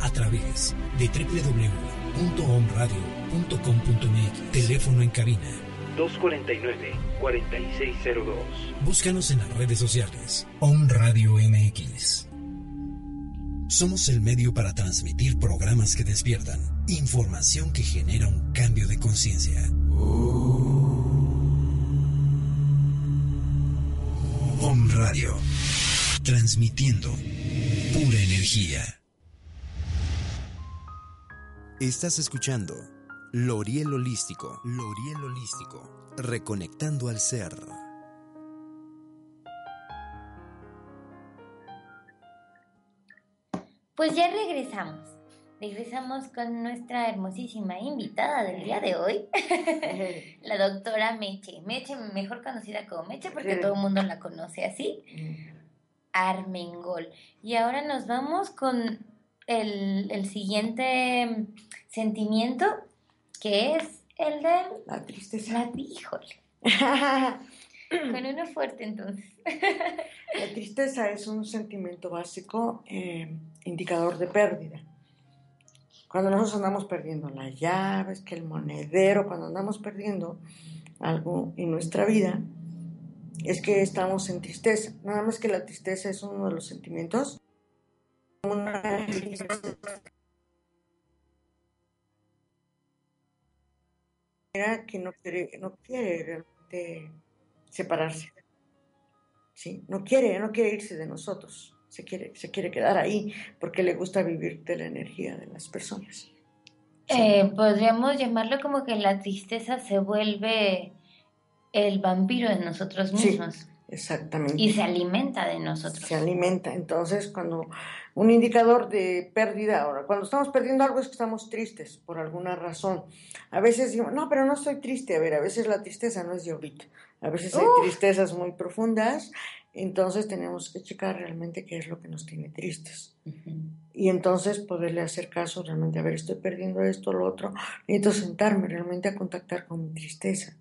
A través de www.omradio.com.mx. Teléfono en cabina. 249-4602. Búscanos en las redes sociales. Om Radio MX. Somos el medio para transmitir programas que despiertan, información que genera un cambio de conciencia. Om Radio, transmitiendo pura energía. Estás escuchando L'Oriel Holístico, L'Oriel Holístico, reconectando al ser. Pues ya regresamos. Regresamos con nuestra hermosísima invitada del día de hoy, la doctora Meche. Meche, mejor conocida como Meche porque todo el mundo la conoce así. Armengol. Y ahora nos vamos con el, el siguiente sentimiento, que es el de La tristeza. la híjole. Con uno fuerte entonces. La tristeza es un sentimiento básico eh, indicador de pérdida. Cuando nosotros andamos perdiendo las llaves, que el monedero, cuando andamos perdiendo algo en nuestra vida, es que estamos en tristeza. Nada más que la tristeza es uno de los sentimientos. Una que no quiere, no quiere realmente separarse. ¿Sí? No quiere, no quiere irse de nosotros. Se quiere, se quiere quedar ahí porque le gusta vivir de la energía de las personas. Eh, podríamos llamarlo como que la tristeza se vuelve el vampiro de nosotros Sí. Exactamente. Y se alimenta de nosotros. Se alimenta. Entonces, cuando un indicador de pérdida, ahora, cuando estamos perdiendo algo es que estamos tristes por alguna razón. A veces digo, no, pero no estoy triste. A ver, a veces la tristeza no es de ahorita. A veces hay tristezas muy profundas. Entonces tenemos que checar realmente qué es lo que nos tiene tristes. Y entonces poderle hacer caso realmente, a ver, estoy perdiendo esto, lo otro. Necesito sentarme realmente a contactar con mi tristeza.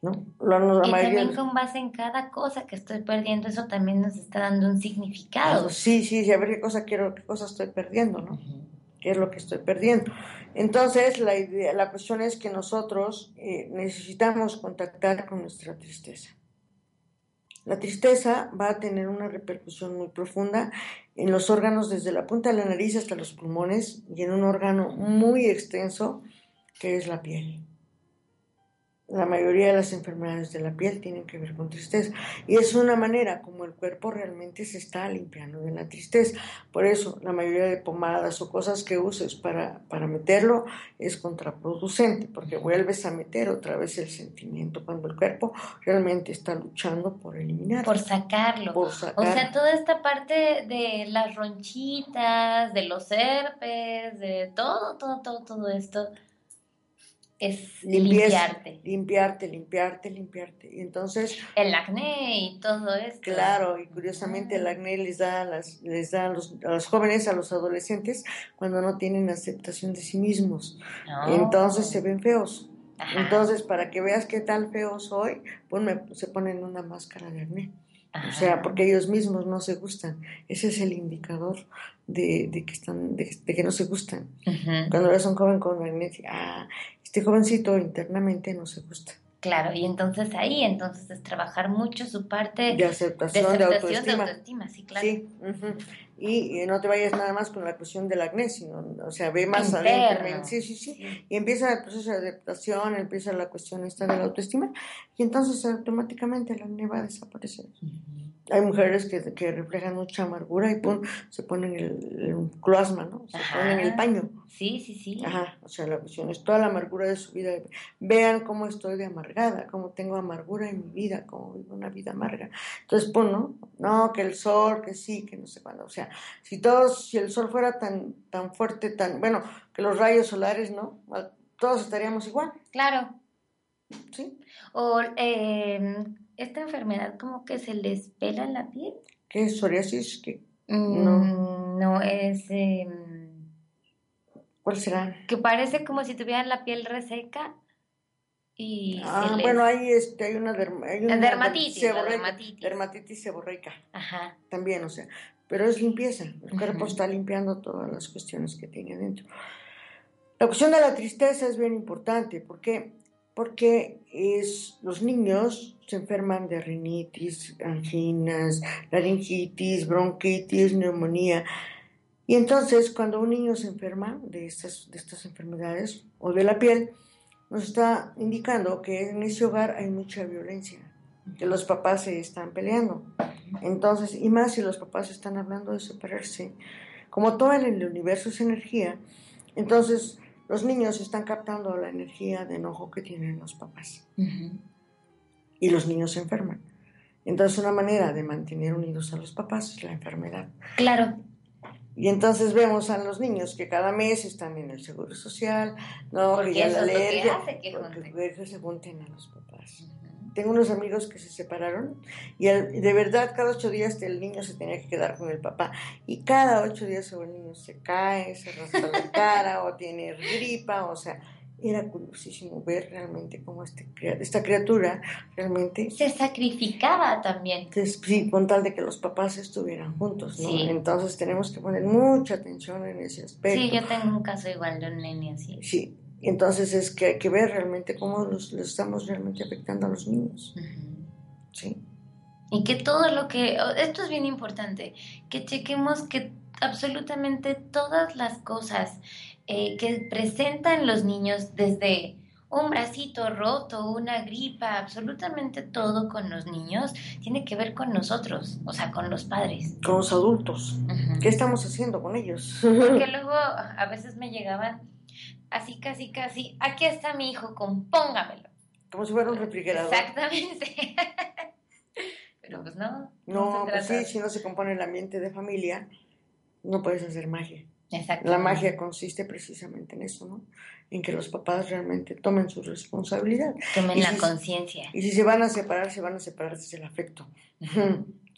¿No? Y mayoría también con base en cada cosa que estoy perdiendo, eso también nos está dando un significado. Sí, sí, sí, a ver qué cosa quiero, qué cosa estoy perdiendo, ¿no? ¿Qué es lo que estoy perdiendo? Entonces, la, idea, la cuestión es que nosotros eh, necesitamos contactar con nuestra tristeza. La tristeza va a tener una repercusión muy profunda en los órganos desde la punta de la nariz hasta los pulmones y en un órgano muy extenso que es la piel. La mayoría de las enfermedades de la piel tienen que ver con tristeza y es una manera como el cuerpo realmente se está limpiando de la tristeza. Por eso la mayoría de pomadas o cosas que uses para, para meterlo es contraproducente porque vuelves a meter otra vez el sentimiento cuando el cuerpo realmente está luchando por eliminar. Por sacarlo. Por O sacar. sea, toda esta parte de las ronchitas, de los herpes, de todo, todo, todo, todo esto es limpiarte. Limpiarte, limpiarte, limpiarte. Y entonces, El acné y todo esto. claro, y curiosamente el acné les da, a las, les da a, los, a los jóvenes, a los adolescentes, cuando no tienen aceptación de sí mismos. No. Entonces se ven feos. Ajá, Entonces, para que veas qué tal feo soy, ponme, se ponen una máscara de acné. ajá. O sea, porque ellos mismos no se gustan. Ese es el indicador de, de que, están, de, de que no se gustan. Ujú, Cuando ves a un joven con acné, ah, este jovencito internamente no se gusta. Claro, y entonces ahí, entonces es trabajar mucho su parte De aceptación, de, aceptación, de autoestima. autoestima, sí, claro. Sí, y, y no te vayas nada más con la cuestión del acné, sino, o sea, ve más adentro. Sí, sí, sí. Y empieza el proceso de adaptación, empieza la cuestión esta de la autoestima, y entonces automáticamente el acné va a desaparecer. Hay mujeres que, que reflejan mucha amargura y pum, se ponen el, el cloasma, ¿no? Se Ajá. ponen el paño. Sí, sí, sí. Ajá, o sea, la cuestión es toda la amargura de su vida. Vean cómo estoy de amargada, cómo tengo amargura en mi vida, cómo vivo una vida amarga. Entonces, pum, ¿no? No, que el sol, que sí, que no sé cuándo. O sea, si todos, si el sol fuera tan, tan fuerte, tan, bueno, que los rayos solares, ¿no? Todos estaríamos igual, Claro. ¿sí? O eh, esta enfermedad como que se les pela la piel. ¿Qué es psoriasis? ¿Qué, Mm, no, es eh, ¿Cuál será? que parece como si tuvieran la piel reseca y Ah, les- bueno, hay, este, hay una, derm- hay una dermatitis, seborreica, dermatitis. dermatitis seborreica. Ajá. también, o sea, pero es limpieza, el cuerpo está limpiando todas las cuestiones que tiene adentro. La cuestión de la tristeza es bien importante, ¿por qué? Porque es, los niños se enferman de rinitis, anginas, laringitis, bronquitis, neumonía. Y entonces, cuando un niño se enferma de estas, de estas enfermedades o de la piel, nos está indicando que en ese hogar hay mucha violencia, que los papás se están peleando. Entonces, y más si los papás están hablando de separarse, como todo el universo es energía, entonces los niños están captando la energía de enojo que tienen los papás y los niños se enferman. Entonces, una manera de mantener unidos a los papás es la enfermedad. Claro. Y entonces vemos a los niños que cada mes están en el seguro social, no, Porque ya eso la que alergia, hace que porque junten. se junten a los papás. Tengo unos amigos que se separaron y el- de verdad cada ocho días el niño se tenía que quedar con el papá y cada ocho días el niño se cae, se raspa la cara o tiene gripa, o sea, era curiosísimo ver realmente cómo este, esta criatura realmente, Se sacrificaba también. sí, con tal de que los papás estuvieran juntos, ¿no? Sí. Entonces tenemos que poner mucha atención en ese aspecto. Sí, yo tengo un caso igual de un nene así. Sí, entonces es que hay que ver realmente cómo los, los estamos realmente afectando a los niños, Ujú. ¿sí? Y que todo lo que, esto es bien importante, que chequemos que absolutamente todas las cosas eh, que presentan los niños, desde un bracito roto, una gripa, absolutamente todo con los niños, tiene que ver con nosotros, o sea, con los padres. Con los adultos. Ujú. ¿Qué estamos haciendo con ellos? Porque luego a veces me llegaban así, casi, casi, aquí está mi hijo, compóngamelo. Como si fuera un refrigerador. Exactamente. Pero pues no. No, pues sí, si no se compone el ambiente de familia, no puedes hacer magia. Exacto. La magia consiste precisamente en eso, ¿no? En que los papás realmente tomen su responsabilidad. Tomen Y la si- conciencia. Y si se van a separar, se van a separar desde el afecto.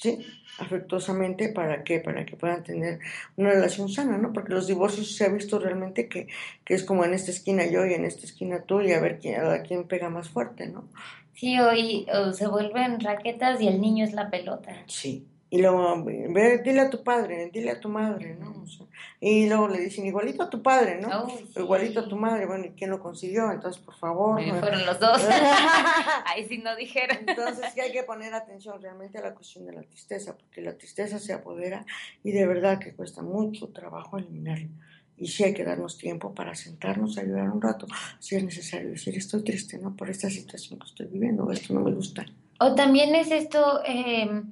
Sí, afectuosamente, ¿para qué? Para que puedan tener una relación sana, ¿no? Porque los divorcios se ha visto realmente que, que es como en esta esquina yo y en esta esquina tú y a ver quién, a quién pega más fuerte, ¿no? Sí, hoy o se vuelven raquetas y el niño es la pelota. Sí. Y luego, ve, dile a tu padre, dile a tu madre, ¿no? O sea, y luego le dicen, igualito a tu padre, ¿no? Uy, sí. Igualito a tu madre, bueno, ¿y quién lo consiguió? Entonces, por favor. ¿no? Fueron los dos. Ahí sí no dijeron. Entonces sí hay que poner atención realmente a la cuestión de la tristeza, porque la tristeza se apodera y de verdad que cuesta mucho trabajo eliminarla. Y sí hay que darnos tiempo para sentarnos a ayudar un rato, si es necesario decir, estoy triste, ¿no? Por esta situación que estoy viviendo, esto no me gusta. O también es esto eh,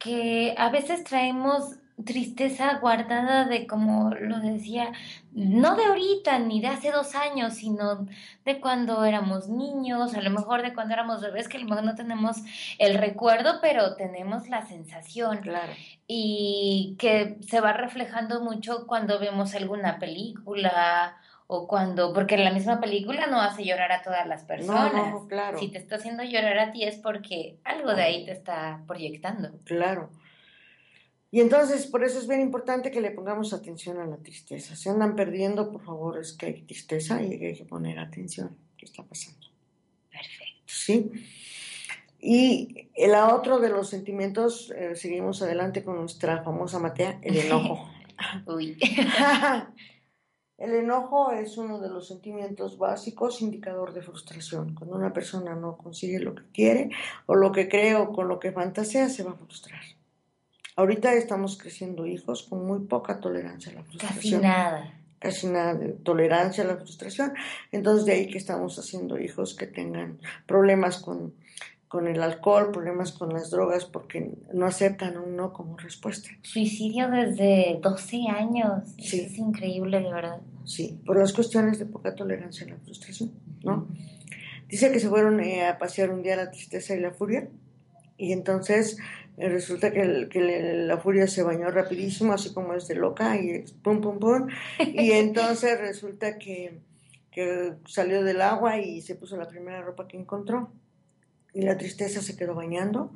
que a veces traemos tristeza guardada de, como lo decía, no de ahorita ni de hace dos años, sino de cuando éramos niños, a lo mejor de cuando éramos bebés, que a lo mejor no tenemos el recuerdo, pero tenemos la sensación Claro. y que se va reflejando mucho cuando vemos alguna película o cuando, porque la misma película no hace llorar a todas las personas. No, no, claro. Si te está haciendo llorar a ti es porque algo de ahí te está proyectando. Claro. Y entonces, por eso es bien importante que le pongamos atención a la tristeza. Se andan perdiendo, por favor, es que hay tristeza y hay que poner atención. ¿Qué está pasando? Perfecto. ¿sí? Y el otro de los sentimientos, eh, seguimos adelante con nuestra famosa Matea, el enojo. Uy. el enojo es uno de los sentimientos básicos, indicador de frustración. Cuando una persona no consigue lo que quiere o lo que cree o con lo que fantasea, se va a frustrar. Ahorita estamos creciendo hijos con muy poca tolerancia a la Casi frustración nada. casi nada de tolerancia a la frustración. Entonces, de ahí que estamos haciendo hijos que tengan problemas con, con el alcohol, problemas con las drogas, porque no aceptan un no como respuesta. Suicidio desde 12 años. Sí. es increíble, de verdad. Sí, por las cuestiones de poca tolerancia a la frustración, ¿no? Dice que se fueron eh, a pasear un día la tristeza y la furia, y entonces eh, resulta que, el- que le- la furia se bañó rapidísimo, así como es de loca, y pum, pum, pum, y entonces resulta que, que salió del agua y se puso la primera ropa que encontró, y la tristeza se quedó bañando,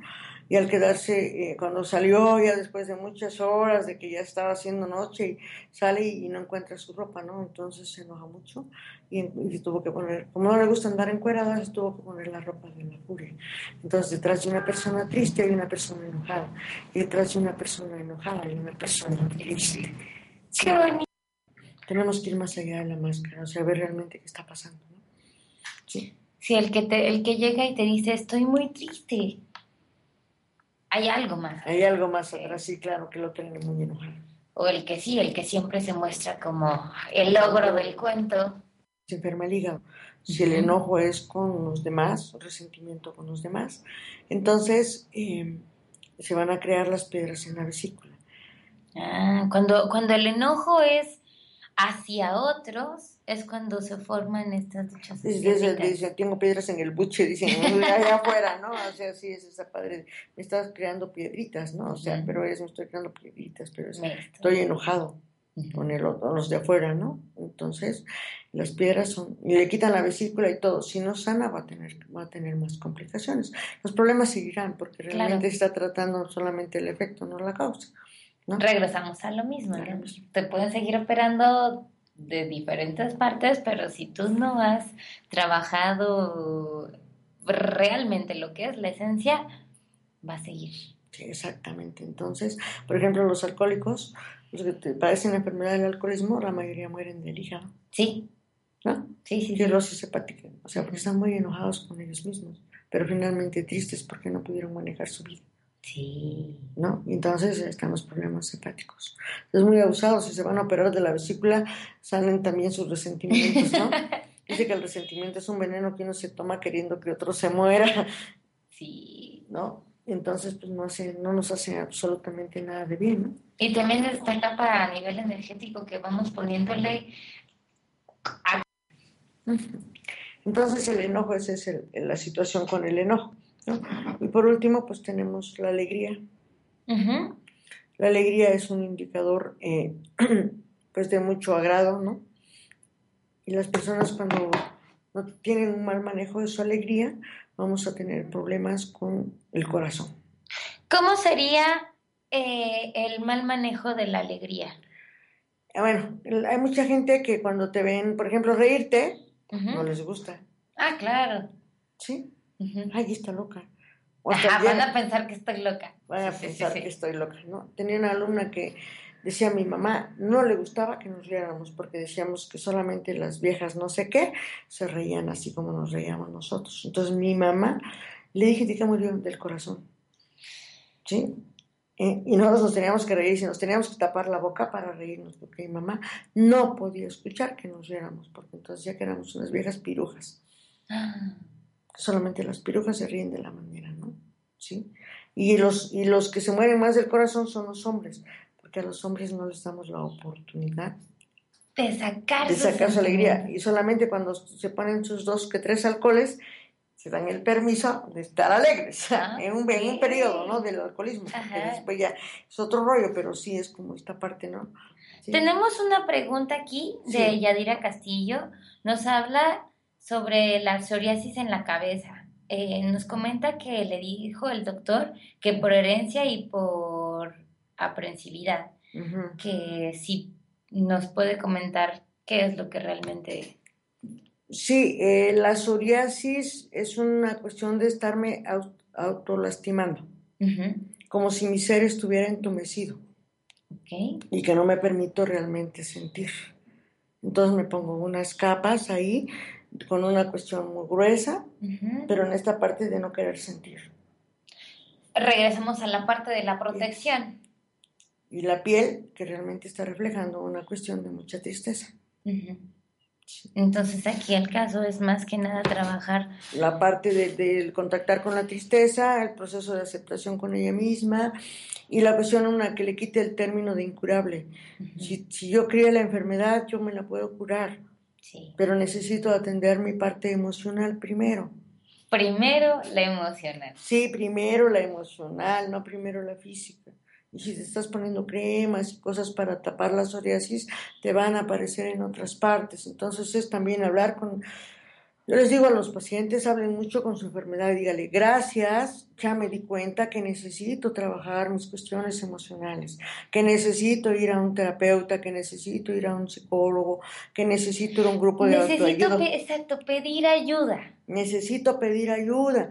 y al quedarse, eh, cuando salió ya después de muchas horas, de que ya estaba haciendo noche, y sale y no encuentra su ropa, ¿no? Entonces se enoja mucho y, y tuvo que poner, como no le gusta andar encuerada, se tuvo que poner la ropa de la furia. Entonces detrás de una persona triste hay una persona enojada, y detrás de una persona enojada hay una persona triste. Bonito. Tenemos que ir más allá de la máscara, o sea, ver realmente qué está pasando, ¿no? Sí, Sí, el que, te, el que llega y te dice, estoy muy triste. Hay algo más. hay algo más atrás, sí, claro, que lo tienen muy enojado. O el que sí, el que siempre se muestra como el logro del cuento. se enferma el hígado. Si el enojo es con los demás, resentimiento con los demás, entonces eh, se van a crear las piedras en la vesícula. Ah, cuando, cuando el enojo es hacia otros, es cuando se forman estas duchas Dice, dice, tengo piedras en el buche, dicen, allá afuera, ¿no? O sea, sí, es esa padre, me estás creando piedritas, ¿no? O sea, pero es, me estoy creando piedritas, pero es- estoy enojado con el otro- los de afuera, ¿no? Entonces, las piedras son, y le quitan la vesícula y todo. Si no sana, va a tener, va a tener más complicaciones. Los problemas seguirán porque Claro. realmente está tratando solamente el efecto, no la causa. ¿no? Regresamos a lo mismo. Te pueden seguir operando de diferentes partes, pero si tú no has trabajado realmente lo que es la esencia, va a seguir. Sí, exactamente. Entonces, por ejemplo, los alcohólicos, los que te padecen la enfermedad del alcoholismo, la mayoría mueren del hígado, Sí, ¿no? sí, sí. sí. Cirrosis hepática. O sea, porque están muy enojados con ellos mismos, pero finalmente tristes porque no pudieron manejar su vida. Sí. ¿no? Y entonces están los problemas hepáticos. Es muy abusados, si se van a operar de la vesícula, salen también sus resentimientos, ¿no? Dice que el resentimiento es un veneno que uno se toma queriendo que otro se muera, Sí. ¿no? Entonces, pues no, hace, no nos hace absolutamente nada de bien, ¿no? Y también esta capa a nivel energético que vamos poniéndole Entonces el enojo, esa es el- la situación con el enojo. ¿No? Y por último, pues tenemos la alegría. La alegría es un indicador eh, pues de mucho agrado, ¿no? Y las personas cuando no tienen un mal manejo de su alegría, vamos a tener problemas con el corazón. ¿Cómo sería eh, el mal manejo de la alegría? Ah, Bueno, hay mucha gente que cuando te ven, por ejemplo, reírte, no les gusta, Ah, claro. ¿sí? Ay, está loca. O Ajá, van a pensar que estoy loca. van a Sí, pensar sí. que estoy loca, ¿no? Tenía una alumna que decía a mi mamá, no le gustaba que nos riéramos porque decíamos que solamente las viejas no sé qué se reían así como nos reíamos nosotros. Entonces mi mamá le dije, te murió del corazón, ¿sí? Eh, y nosotros nos teníamos que reír y nos teníamos que tapar la boca para reírnos porque mi mamá no podía escuchar que nos riéramos porque entonces ya que éramos unas viejas pirujas. Ah, Solamente las pirujas se ríen de la manera, ¿no? ¿Sí? Y los, y los que se mueren más del corazón son los hombres, porque a los hombres no les damos la oportunidad De sacar, de sacar su alegría. Y solamente cuando se ponen sus dos que tres alcoholes, se dan el permiso de estar alegres, Ah, en, un, en un periodo, ¿no? Del alcoholismo, después ya es otro rollo, pero sí es como esta parte, ¿no? Sí. Tenemos una pregunta aquí de Sí. Yadira Castillo. Nos habla sobre la psoriasis en la cabeza. Eh, nos comenta que le dijo el doctor que por herencia y por aprensividad, que si nos puede comentar qué es lo que realmente... Sí, eh, la psoriasis es una cuestión de estarme au- autolastimando. Como si mi ser estuviera entumecido ok. y que no me permito realmente sentir. Entonces me pongo unas capas ahí con una cuestión muy gruesa, pero en esta parte de no querer sentir. Regresamos a la parte de la protección. Y la piel que realmente está reflejando una cuestión de mucha tristeza. Entonces aquí el caso es más que nada trabajar La parte de- del contactar con la tristeza, el proceso de aceptación con ella misma y la cuestión una que le quite el término de incurable. Si, si yo crié la enfermedad, yo me la puedo curar. Sí. pero necesito atender mi parte emocional primero. Primero la emocional. Sí, primero la emocional, no primero la física. Y si te estás poniendo cremas y cosas para tapar la psoriasis, te van a aparecer en otras partes. Entonces es también hablar con... Yo les digo a los pacientes, hablen mucho con su enfermedad y dígale, gracias, ya me di cuenta que necesito trabajar mis cuestiones emocionales, que necesito ir a un terapeuta, que necesito ir a un psicólogo, que necesito ir a un grupo de Necesito, autoayuda exacto, pedir ayuda. necesito pedir ayuda.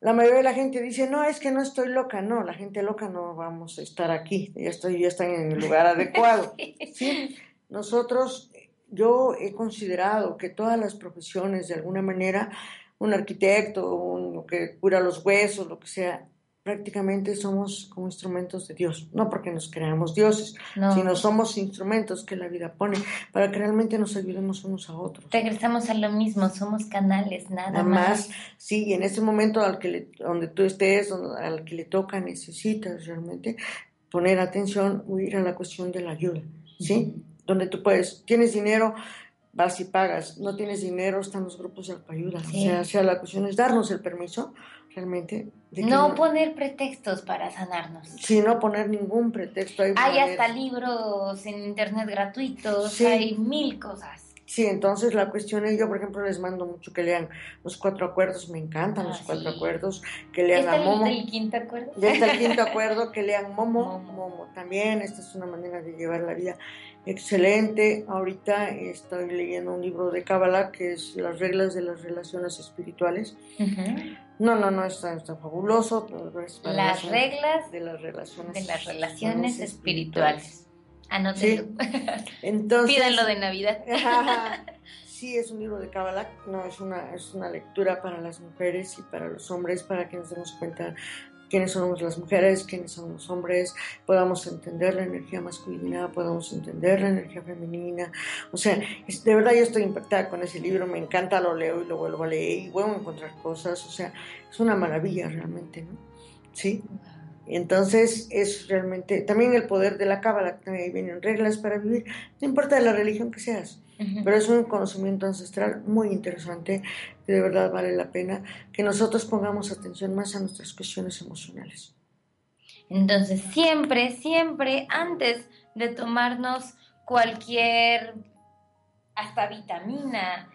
La mayoría de la gente dice, no, es que no estoy loca. No, la gente loca no vamos a estar aquí. Ya, estoy, ya están en el lugar adecuado. ¿sí? Nosotros, yo he considerado que todas las profesiones, de alguna manera, un arquitecto, un que cura los huesos, lo que sea, prácticamente somos como instrumentos de Dios. No porque nos creamos dioses, No. sino somos instrumentos que la vida pone para que realmente nos ayudemos unos a otros. Regresamos a lo mismo, somos canales, nada, Nada más. más, sí, y en ese momento al que le- donde tú estés, donde- al que le toca, necesitas realmente poner atención o ir a la cuestión de la ayuda, ¿sí? Donde tú puedes, tienes dinero, vas y pagas, no tienes dinero, están los grupos de autoayuda. Sí. O, sea, o sea, la cuestión es darnos el permiso realmente de que No poner pretextos para sanarnos. sí, no poner ningún pretexto. Hay, hasta libros en internet gratuitos, Sí. hay mil cosas. Sí, entonces la cuestión es, yo por ejemplo les mando mucho que lean los cuatro acuerdos, me encantan Ah, los cuatro sí. acuerdos, que lean ¿Está a el Momo. del quinto acuerdo? Ya está el quinto acuerdo, que lean Momo, Momo. Momo también, esta es una manera de llevar la vida excelente. Ahorita estoy leyendo un libro de Cábala que es Las reglas de las relaciones espirituales. No, no, no, está, está fabuloso. Las reglas de las relaciones, de las relaciones espirituales. Anótenlo. Entonces, Pídanlo de Navidad. sí, es un libro de Cábala, no es una, es una lectura para las mujeres y para los hombres, para que nos demos cuenta quiénes somos las mujeres, quiénes son los hombres, podamos entender la energía masculina, podamos entender la energía femenina. O sea, de verdad yo estoy impactada con ese libro, me encanta, lo leo y lo vuelvo a leer y vuelvo a encontrar cosas. O sea, es una maravilla realmente, ¿no? Sí. Entonces es realmente también el poder de la cábala, ahí vienen reglas para vivir, no importa la religión que seas, pero es un conocimiento ancestral muy interesante, que de verdad vale la pena que nosotros pongamos atención más a nuestras cuestiones emocionales. Entonces, siempre, siempre, antes de tomarnos cualquier, hasta vitamina,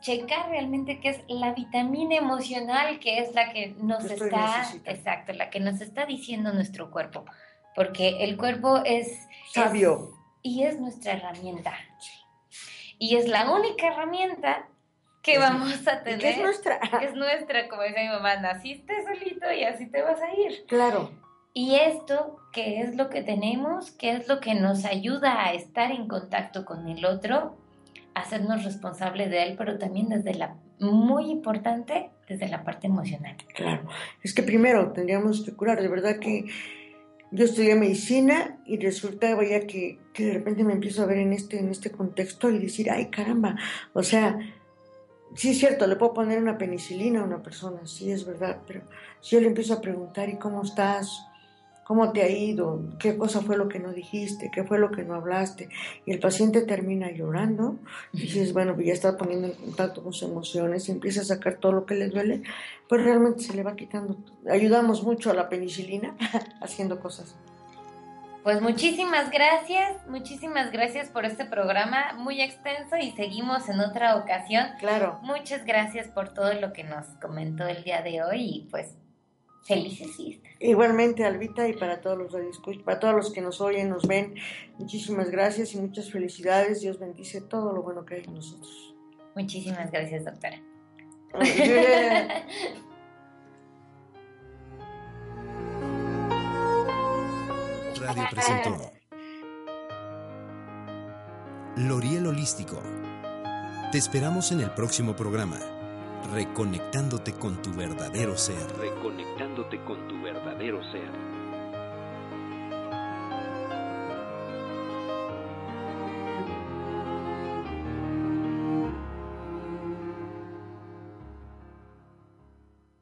checar realmente qué es la vitamina emocional, que es la que nos estoy está, necesitando. exacto, la que nos está diciendo nuestro cuerpo, porque el cuerpo es Sabio. es- y es nuestra herramienta. Y es la única herramienta que vamos a ¿Y tener. qué es nuestra? Es nuestra, como decía mi mamá, naciste solito y así te vas a ir. Claro, Y esto, ¿qué es lo que tenemos? ¿Qué es lo que nos ayuda a estar en contacto con el otro? Hacernos responsables de él, pero también desde la, muy importante, desde la parte emocional. claro. Es que primero tendríamos que curar, de verdad que yo estudié medicina y resulta, vaya, que, que de repente me empiezo a ver en este, en este contexto y decir, ay, caramba, o sea, sí es cierto, le puedo poner una penicilina a una persona, sí es verdad, pero si yo le empiezo a preguntar, ¿y cómo estás? ¿Cómo te ha ido? ¿Qué cosa fue lo que no dijiste? ¿Qué fue lo que no hablaste? Y el paciente termina llorando. Y dices, bueno, pues ya está poniendo en contacto con sus emociones y empieza a sacar todo lo que le duele, pues realmente se le va quitando. Ayudamos mucho a la penicilina haciendo cosas. Pues muchísimas gracias, muchísimas gracias por este programa muy extenso y seguimos en otra ocasión. Claro. Muchas gracias por todo lo que nos comentó el día de hoy y pues felices fiestas. Igualmente, Albita, y para todos los para todos los que nos oyen, nos ven, muchísimas gracias y muchas felicidades. Dios bendice todo lo bueno que hay en nosotros. Muchísimas gracias, doctora. Radio presentó L'Oriel Holístico. Te esperamos en el próximo programa, reconectándote con tu verdadero ser. reconectándote con tu verdadero ser.